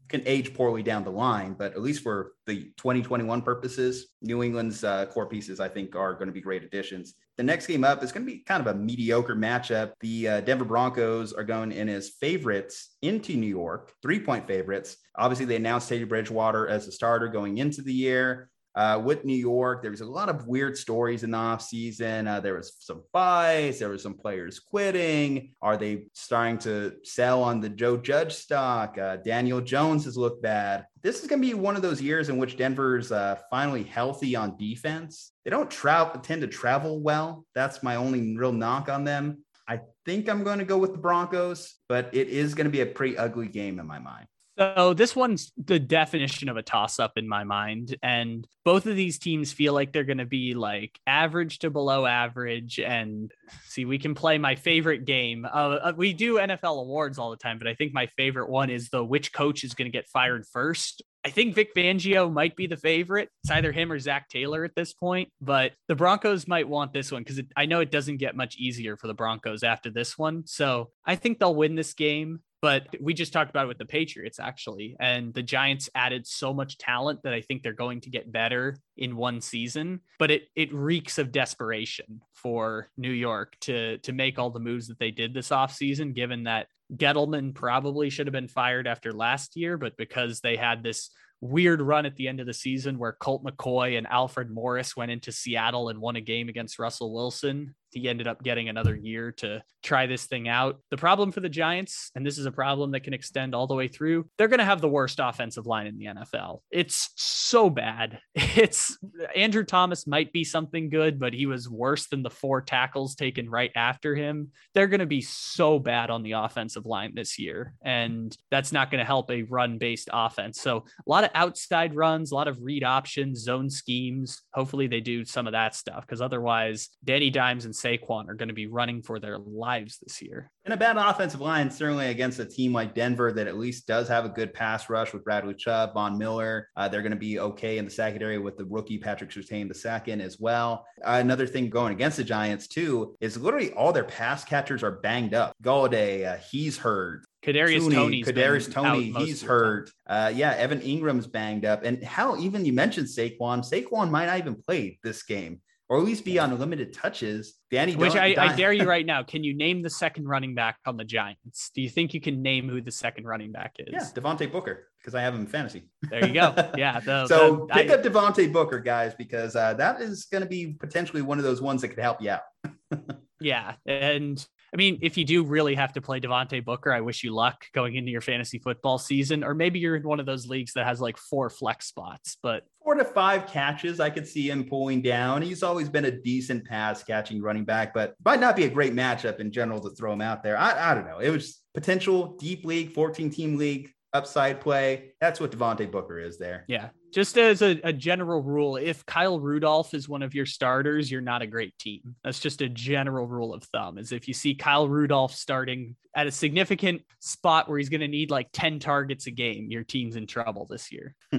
can age poorly down the line, but at least for the 2021 purposes, New England's uh, core pieces, I think, are going to be great additions. The next game up is going to be kind of a mediocre matchup. The uh, Denver Broncos are going in as favorites into New York, three point favorites. Obviously, they announced Teddy Bridgewater as a starter going into the year. Uh, with New York, there was a lot of weird stories in the offseason. Uh, there was some fights, there were some players quitting. Are they starting to sell on the Joe Judge stock? Uh, Daniel Jones has looked bad. This is going to be one of those years in which Denver's uh, finally healthy on defense. They don't travel, tend to travel well. That's my only real knock on them. I think I'm going to go with the Broncos, but it is going to be a pretty ugly game in my mind.
So this one's the definition of a toss up in my mind. And both of these teams feel like they're going to be like average to below average. And see, we can play my favorite game. Uh, uh we do NFL awards all the time, but I think my favorite one is the which coach is going to get fired first. I think Vic Fangio might be the favorite. It's either him or Zac Taylor at this point, but the Broncos might want this one because I know it doesn't get much easier for the Broncos after this one. So I think they'll win this game. But we just talked about it with the Patriots, actually. And the Giants added so much talent that I think they're going to get better in one season. But it it reeks of desperation for New York to to make all the moves that they did this offseason, given that Gettleman probably should have been fired after last year, but because they had this weird run at the end of the season where Colt McCoy and Alfred Morris went into Seattle and won a game against Russell Wilson he ended up getting another year to try this thing out. The problem for the Giants, and this is a problem that can extend all the way through, they're going to have the worst offensive line in the NFL. It's so bad. It's Andrew Thomas might be something good, but he was worse than the four tackles taken right after him. They're going to be so bad on the offensive line this year, and that's not going to help a run based offense. So, a lot of outside runs, a lot of read options, zone schemes. Hopefully, they do some of that stuff because otherwise, Danny Dimes and Saquon are going to be running for their lives this year.
And a bad offensive line, certainly against a team like Denver that at least does have a good pass rush with Bradley Chubb, Von Miller. Uh, they're going to be okay in the secondary with the rookie Patrick Surtain the second as well. Uh, another thing going against the Giants too is literally all their pass catchers are banged up. Golladay, uh, he's hurt.
Kadarius Toney,
Kadarius Toney, he's hurt. Uh, yeah, Evan Engram's banged up, and how even you mentioned Saquon. Saquon might not even play this game, or at least be on limited touches. Danny,
which I, I, dare you right now. Can you name the second running back on the Giants? Do you think you can name who the second running back is?
Yeah, Devontae Booker, because I have him in fantasy.
There you go. Yeah. The,
so the, pick I, up Devontae Booker, guys, because uh, that is going to be potentially one of those ones that could help you out.
yeah, and I mean, if you do really have to play Devontae Booker, I wish you luck going into your fantasy football season. Or maybe you're in one of those leagues that has like four flex spots, but
four to five catches, I could see him pulling down. He's always been a decent pass catching running back, but might not be a great matchup in general to throw him out there. I, I don't know. It was potential deep league, 14 team league upside play. That's what Devontae Booker is there.
Yeah. Just as a, a, general rule, if Kyle Rudolph is one of your starters, you're not a great team. That's just a general rule of thumb. Is if you see Kyle Rudolph starting at a significant spot where he's going to need like 10 targets a game, your team's in trouble this year.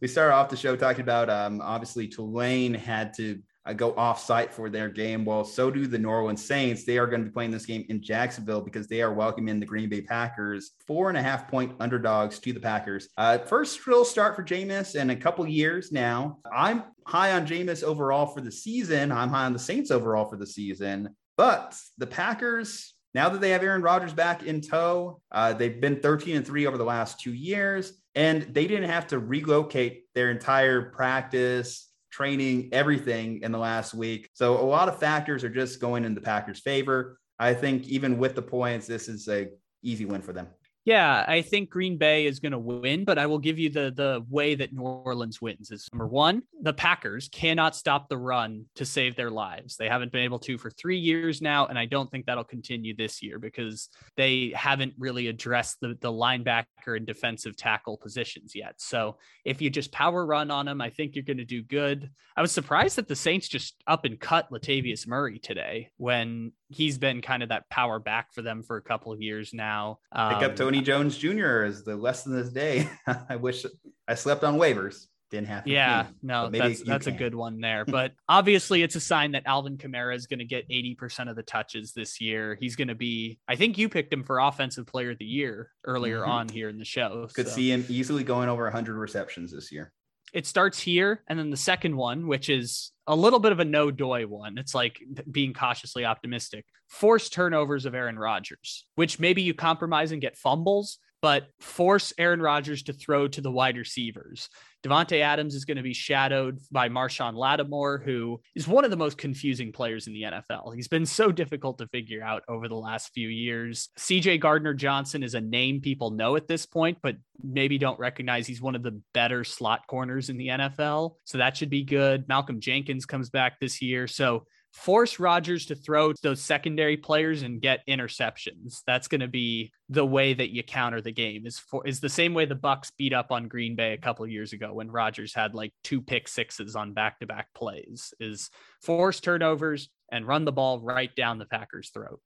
we started off the show talking about um, obviously Tulane had to uh, go off site for their game. Well, so do the New Orleans Saints. They are going to be playing this game in Jacksonville because they are welcoming the Green Bay Packers, four and a half point underdogs to the Packers. Uh, first real start for Jameis in a couple years now. I'm high on Jameis overall for the season. I'm high on the Saints overall for the season. But the Packers, now that they have Aaron Rodgers back in tow, uh, they've been 13 and 3 over the last two years, and they didn't have to relocate their entire practice training, everything in the last week. So a lot of factors are just going in the Packers' favor. I think even with the points, this is a easy win for them.
Yeah, I think Green Bay is going to win, but I will give you the the way that New Orleans wins is number 1, the Packers cannot stop the run to save their lives. They haven't been able to for 3 years now and I don't think that'll continue this year because they haven't really addressed the the linebacker and defensive tackle positions yet. So, if you just power run on them, I think you're going to do good. I was surprised that the Saints just up and cut Latavius Murray today when he's been kind of that power back for them for a couple of years now.
Um, Pick up Tony Jones Jr. is the lesson of this day. I wish I slept on waivers. Didn't have.
Yeah, no, that's that's can. a good one there. But obviously, it's a sign that Alvin Kamara is going to get eighty percent of the touches this year. He's going to be. I think you picked him for Offensive Player of the Year earlier mm-hmm. on here in the show.
Could so. see him easily going over hundred receptions this year
it starts here and then the second one which is a little bit of a no doy one. It's like being cautiously optimistic. Forced turnovers of aaron rodgers which maybe you compromise and get fumbles but force Aaron Rodgers to throw to the wide receivers. Davante Adams is going to be shadowed by Marshon Lattimore, who is one of the most confusing players in the NFL. He's been so difficult to figure out over the last few years. CJ Gardner Johnson is a name people know at this point, but maybe don't recognize he's one of the better slot corners in the NFL. So that should be good. Malcolm Jenkins comes back this year. So force Rodgers to throw those secondary players and get interceptions. That's going to be the way that you counter the game. Is for is the same way the Bucks beat up on Green Bay a couple years ago when Rodgers had like two pick sixes on back-to-back plays. Is force turnovers and run the ball right down the Packers' throat.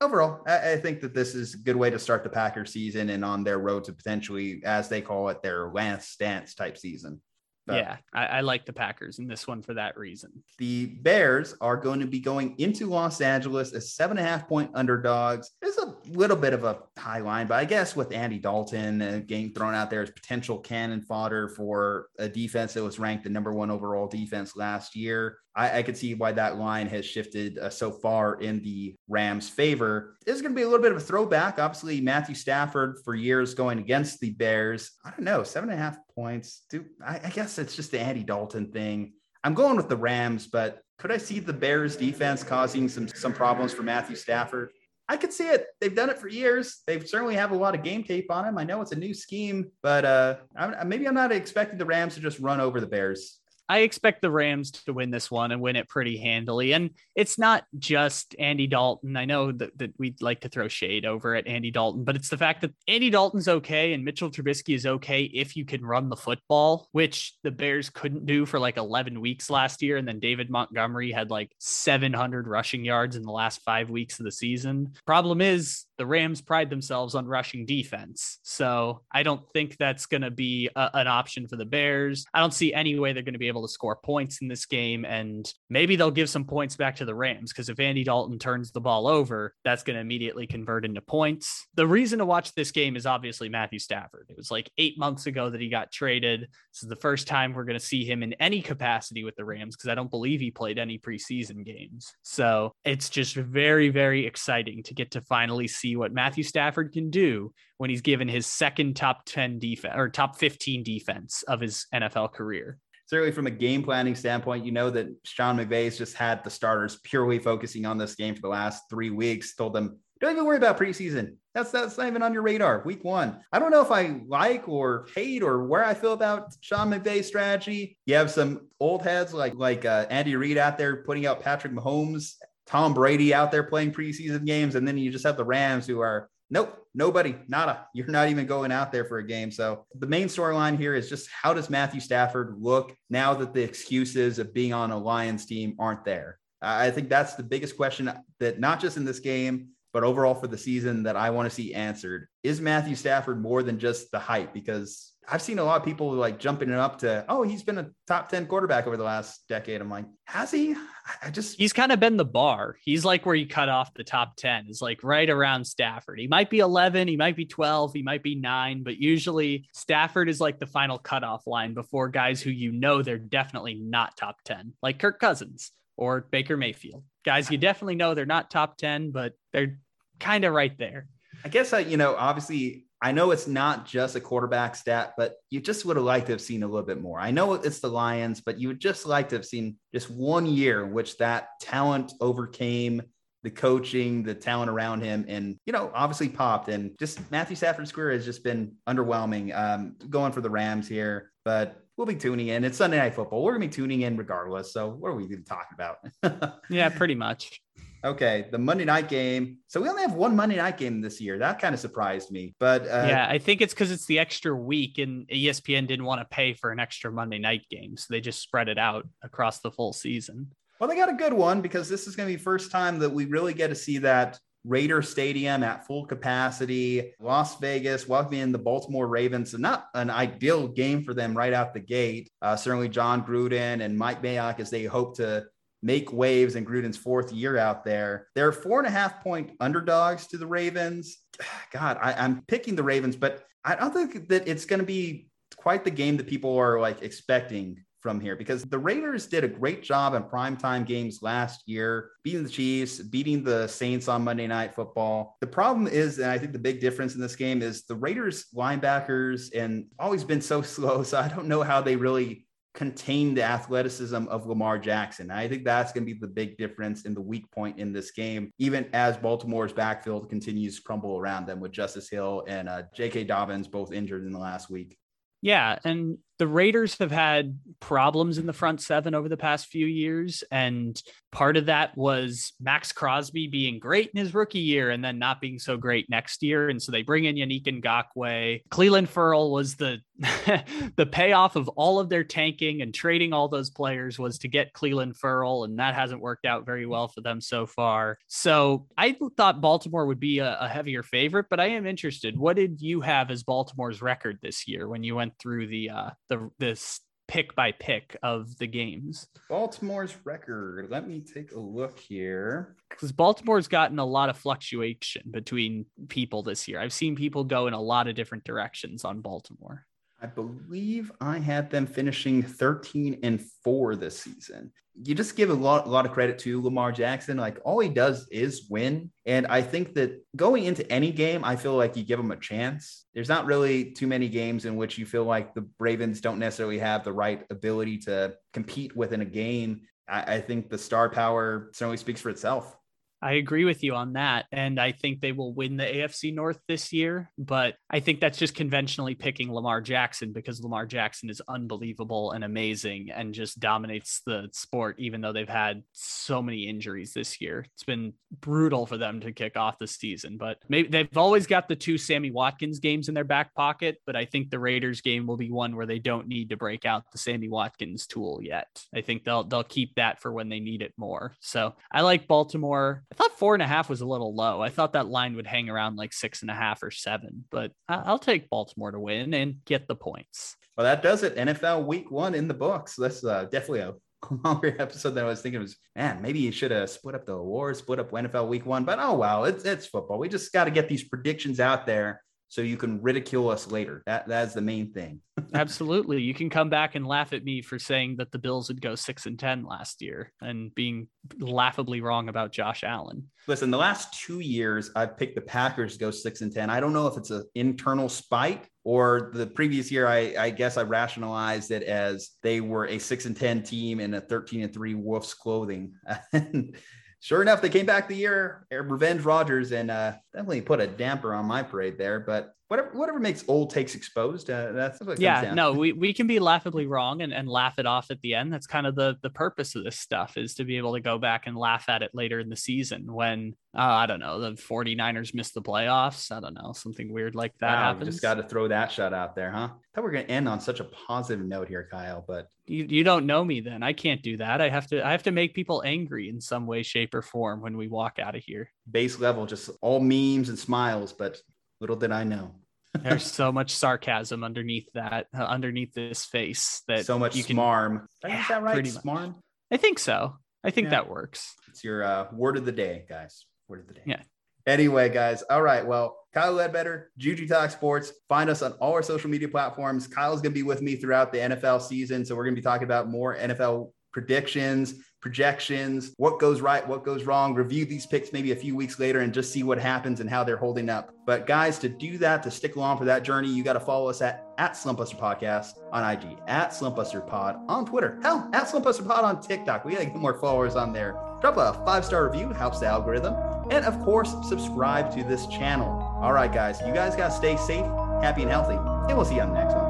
Overall, I think that this is a good way to start the Packers season and on their road to potentially, as they call it, their last dance type season.
Yeah, I, I, like the Packers in this one for that reason.
The Bears are going to be going into Los Angeles as seven and a half point underdogs. There's a little bit of a high line, but I guess with Andy Dalton uh, getting thrown out there as potential cannon fodder for a defense that was ranked the number one overall defense last year, I, I could see why that line has shifted uh, so far in the Rams' favor. This is going to be a little bit of a throwback. Obviously, Matthew Stafford for years going against the Bears. I don't know, seven and a half points. I, I guess it's just the Andy Dalton thing. I'm going with the Rams, but could I see the Bears defense causing some some problems for Matthew Stafford? I could see it. They've done it for years. They certainly have a lot of game tape on him. I know it's a new scheme, but uh, I'm, maybe I'm not expecting the Rams to just run over the Bears
I expect the Rams to win this one and win it pretty handily. And it's not just Andy Dalton. I know that, that we'd like to throw shade over at Andy Dalton, but it's the fact that Andy Dalton's okay and Mitchell Trubisky is okay if you can run the football, which the Bears couldn't do for like 11 weeks last year. And then David Montgomery had like 700 rushing yards in the last five weeks of the season. Problem is, the Rams pride themselves on rushing defense. So I don't think that's going to be a, an option for the Bears. I don't see any way they're going to be able to score points in this game. And maybe they'll give some points back to the Rams because if Andy Dalton turns the ball over, that's going to immediately convert into points. The reason to watch this game is obviously Matthew Stafford. It was like eight months ago that he got traded. This is the first time we're going to see him in any capacity with the Rams because I don't believe he played any preseason games. So it's just very, very exciting to get to finally see see what Matthew Stafford can do when he's given his second top 10 defense or top 15 defense of his NFL career.
Certainly, from a game planning standpoint, you know that Sean McVay's just had the starters purely focusing on this game for the last three weeks, told them, don't even worry about preseason. That's that's not even on your radar. Week one. I don't know if I like or hate or where I feel about Sean McVay's strategy. You have some old heads like like uh, Andy Reid out there putting out Patrick Mahomes Tom Brady out there playing preseason games, and then you just have the Rams who are nope, nobody, nada. You're not even going out there for a game. So the main storyline here is just how does Matthew Stafford look now that the excuses of being on a Lions team aren't there? I think that's the biggest question that not just in this game, but overall for the season that I want to see answered. Is Matthew Stafford more than just the hype? Because I've seen a lot of people like jumping it up to, oh, he's been a top 10 quarterback over the last decade. I'm like, has he? I just
he's kind of been the bar. He's like where you cut off the top 10 is like right around Stafford. He might be 11, he might be 12, he might be nine, but usually Stafford is like the final cutoff line before guys who you know they're definitely not top 10, like Kirk Cousins or Baker Mayfield. Guys, you definitely know they're not top 10, but they're kind of right there.
I guess, I, you know, obviously I know it's not just a quarterback stat, but you just would have liked to have seen a little bit more. I know it's the Lions, but you would just like to have seen just one year in which that talent overcame the coaching, the talent around him, and you know, obviously popped. And just Matthew Stafford's career has just been underwhelming. Um, going for the Rams here, but we'll be tuning in. It's Sunday Night Football. We're gonna be tuning in regardless. So what are we even talking about?
yeah, pretty much.
Okay, the Monday night game. So we only have one Monday night game this year. That kind of surprised me. But uh,
yeah, I think it's because it's the extra week, and ESPN didn't want to pay for an extra Monday night game, so they just spread it out across the full season.
Well, they got a good one because this is going to be first time that we really get to see that Raider Stadium at full capacity, Las Vegas welcoming the Baltimore Ravens. So not an ideal game for them right out the gate. Uh, certainly Jon Gruden and Mike Mayock as they hope to make waves in Gruden's fourth year out there. They're four and a half point underdogs to the Ravens. God, I, I'm picking the Ravens, but I don't think that it's going to be quite the game that people are like expecting from here because the Raiders did a great job in primetime games last year, beating the Chiefs, beating the Saints on Monday Night Football. The problem is, and I think the big difference in this game is the Raiders linebackers and always been so slow. So I don't know how they really contain the athleticism of Lamar Jackson. I think that's going to be the big difference in the weak point in this game, even as Baltimore's backfield continues to crumble around them with Justice Hill and uh, J.K. Dobbins both injured in the last week.
Yeah, and the Raiders have had problems in the front seven over the past few years. And part of that was Maxx Crosby being great in his rookie year and then not being so great next year. And so they bring in Yannick Ngakoue. Clelin Ferrell was the the payoff of all of their tanking and trading all those players was to get Clelin Ferrell, and that hasn't worked out very well for them so far. So I thought Baltimore would be a, a heavier favorite, but I am interested. What did you have as Baltimore's record this year when you went through the uh, the this pick by pick of the games.
Baltimore's record. Let me take a look here.
Because Baltimore's gotten a lot of fluctuation between people this year. I've seen people go in a lot of different directions on Baltimore.
I believe I had them finishing 13 and 4 this season. You just give a lot, a lot of credit to Lamar Jackson. Like all he does is win. And I think that going into any game, I feel like you give him a chance. There's not really too many games in which you feel like the Ravens don't necessarily have the right ability to compete within a game. I, I think the star power certainly speaks for itself.
I agree with you on that. And I think they will win the AFC North this year. But I think that's just conventionally picking Lamar Jackson because Lamar Jackson is unbelievable and amazing and just dominates the sport, even though they've had so many injuries this year. It's been brutal for them to kick off the season. But maybe they've always got the two Sammy Watkins games in their back pocket. But I think the Raiders game will be one where they don't need to break out the Sammy Watkins tool yet. I think they'll they'll keep that for when they need it more. So I like Baltimore. I thought four and a half was a little low. I thought that line would hang around like six and a half or seven, but I'll take Baltimore to win and get the points.
Well, that does it. NFL Week One in the books. That's uh, definitely a longer episode than I was thinking. It was man, maybe you should have split up the awards, split up NFL Week One. But oh wow, it's it's football. We just got to get these predictions out there so you can ridicule us later. That that's the main thing.
Absolutely. You can come back and laugh at me for saying that the Bills would go 6 and 10 last year and being laughably wrong about Josh Allen.
Listen, the last 2 years I've picked the Packers to go 6 and 10. I don't know if it's an internal spite or the previous year I, I guess I rationalized it as they were a 6 and 10 team in a 13 and 3 Wolves clothing. sure enough, they came back the year, revenge Rodgers, and uh, definitely put a damper on my parade there. But whatever whatever makes old takes exposed uh, that's
yeah no we, we can be laughably wrong and, and laugh it off at the end. That's kind of the the purpose of this stuff is to be able to go back and laugh at it later in the season when uh, i don't know the 49ers miss the playoffs. I don't know something weird like that wow, happens
just got to throw that shot out there huh? I thought we are going to end on such a positive note here kyle but
you, you don't know me then. I can't do that. I have to i have to make people angry in some way shape or form when we walk out of here.
Base level just all memes and smiles but Little did I know.
There's so much sarcasm underneath that, uh, underneath this face that
so much
you
can, smarm. Yeah, Is that right? Smarm.
I think so. I think yeah. that works.
It's your uh, word of the day, guys. Word of the day.
Yeah.
Anyway, guys. All right. Well, Kyle Ledbetter, Juju Talk Sports. Find us on all our social media platforms. Kyle's going to be with me throughout the NFL season. So we're going to be talking about more NFL predictions, projections, what goes right, what goes wrong, review these picks maybe a few weeks later and just see what happens and how they're holding up. But guys, to do that, to stick along for that journey, you got to follow us at, at Slumpbuster Podcast on IG, at Slumpbuster Pod on Twitter, hell, at Slumpbuster Pod on TikTok. We got to get more followers on there. Drop a five star review, helps the algorithm. And of course, subscribe to this channel. All right, guys, you guys got to stay safe, happy, and healthy. And we'll see you on the next one.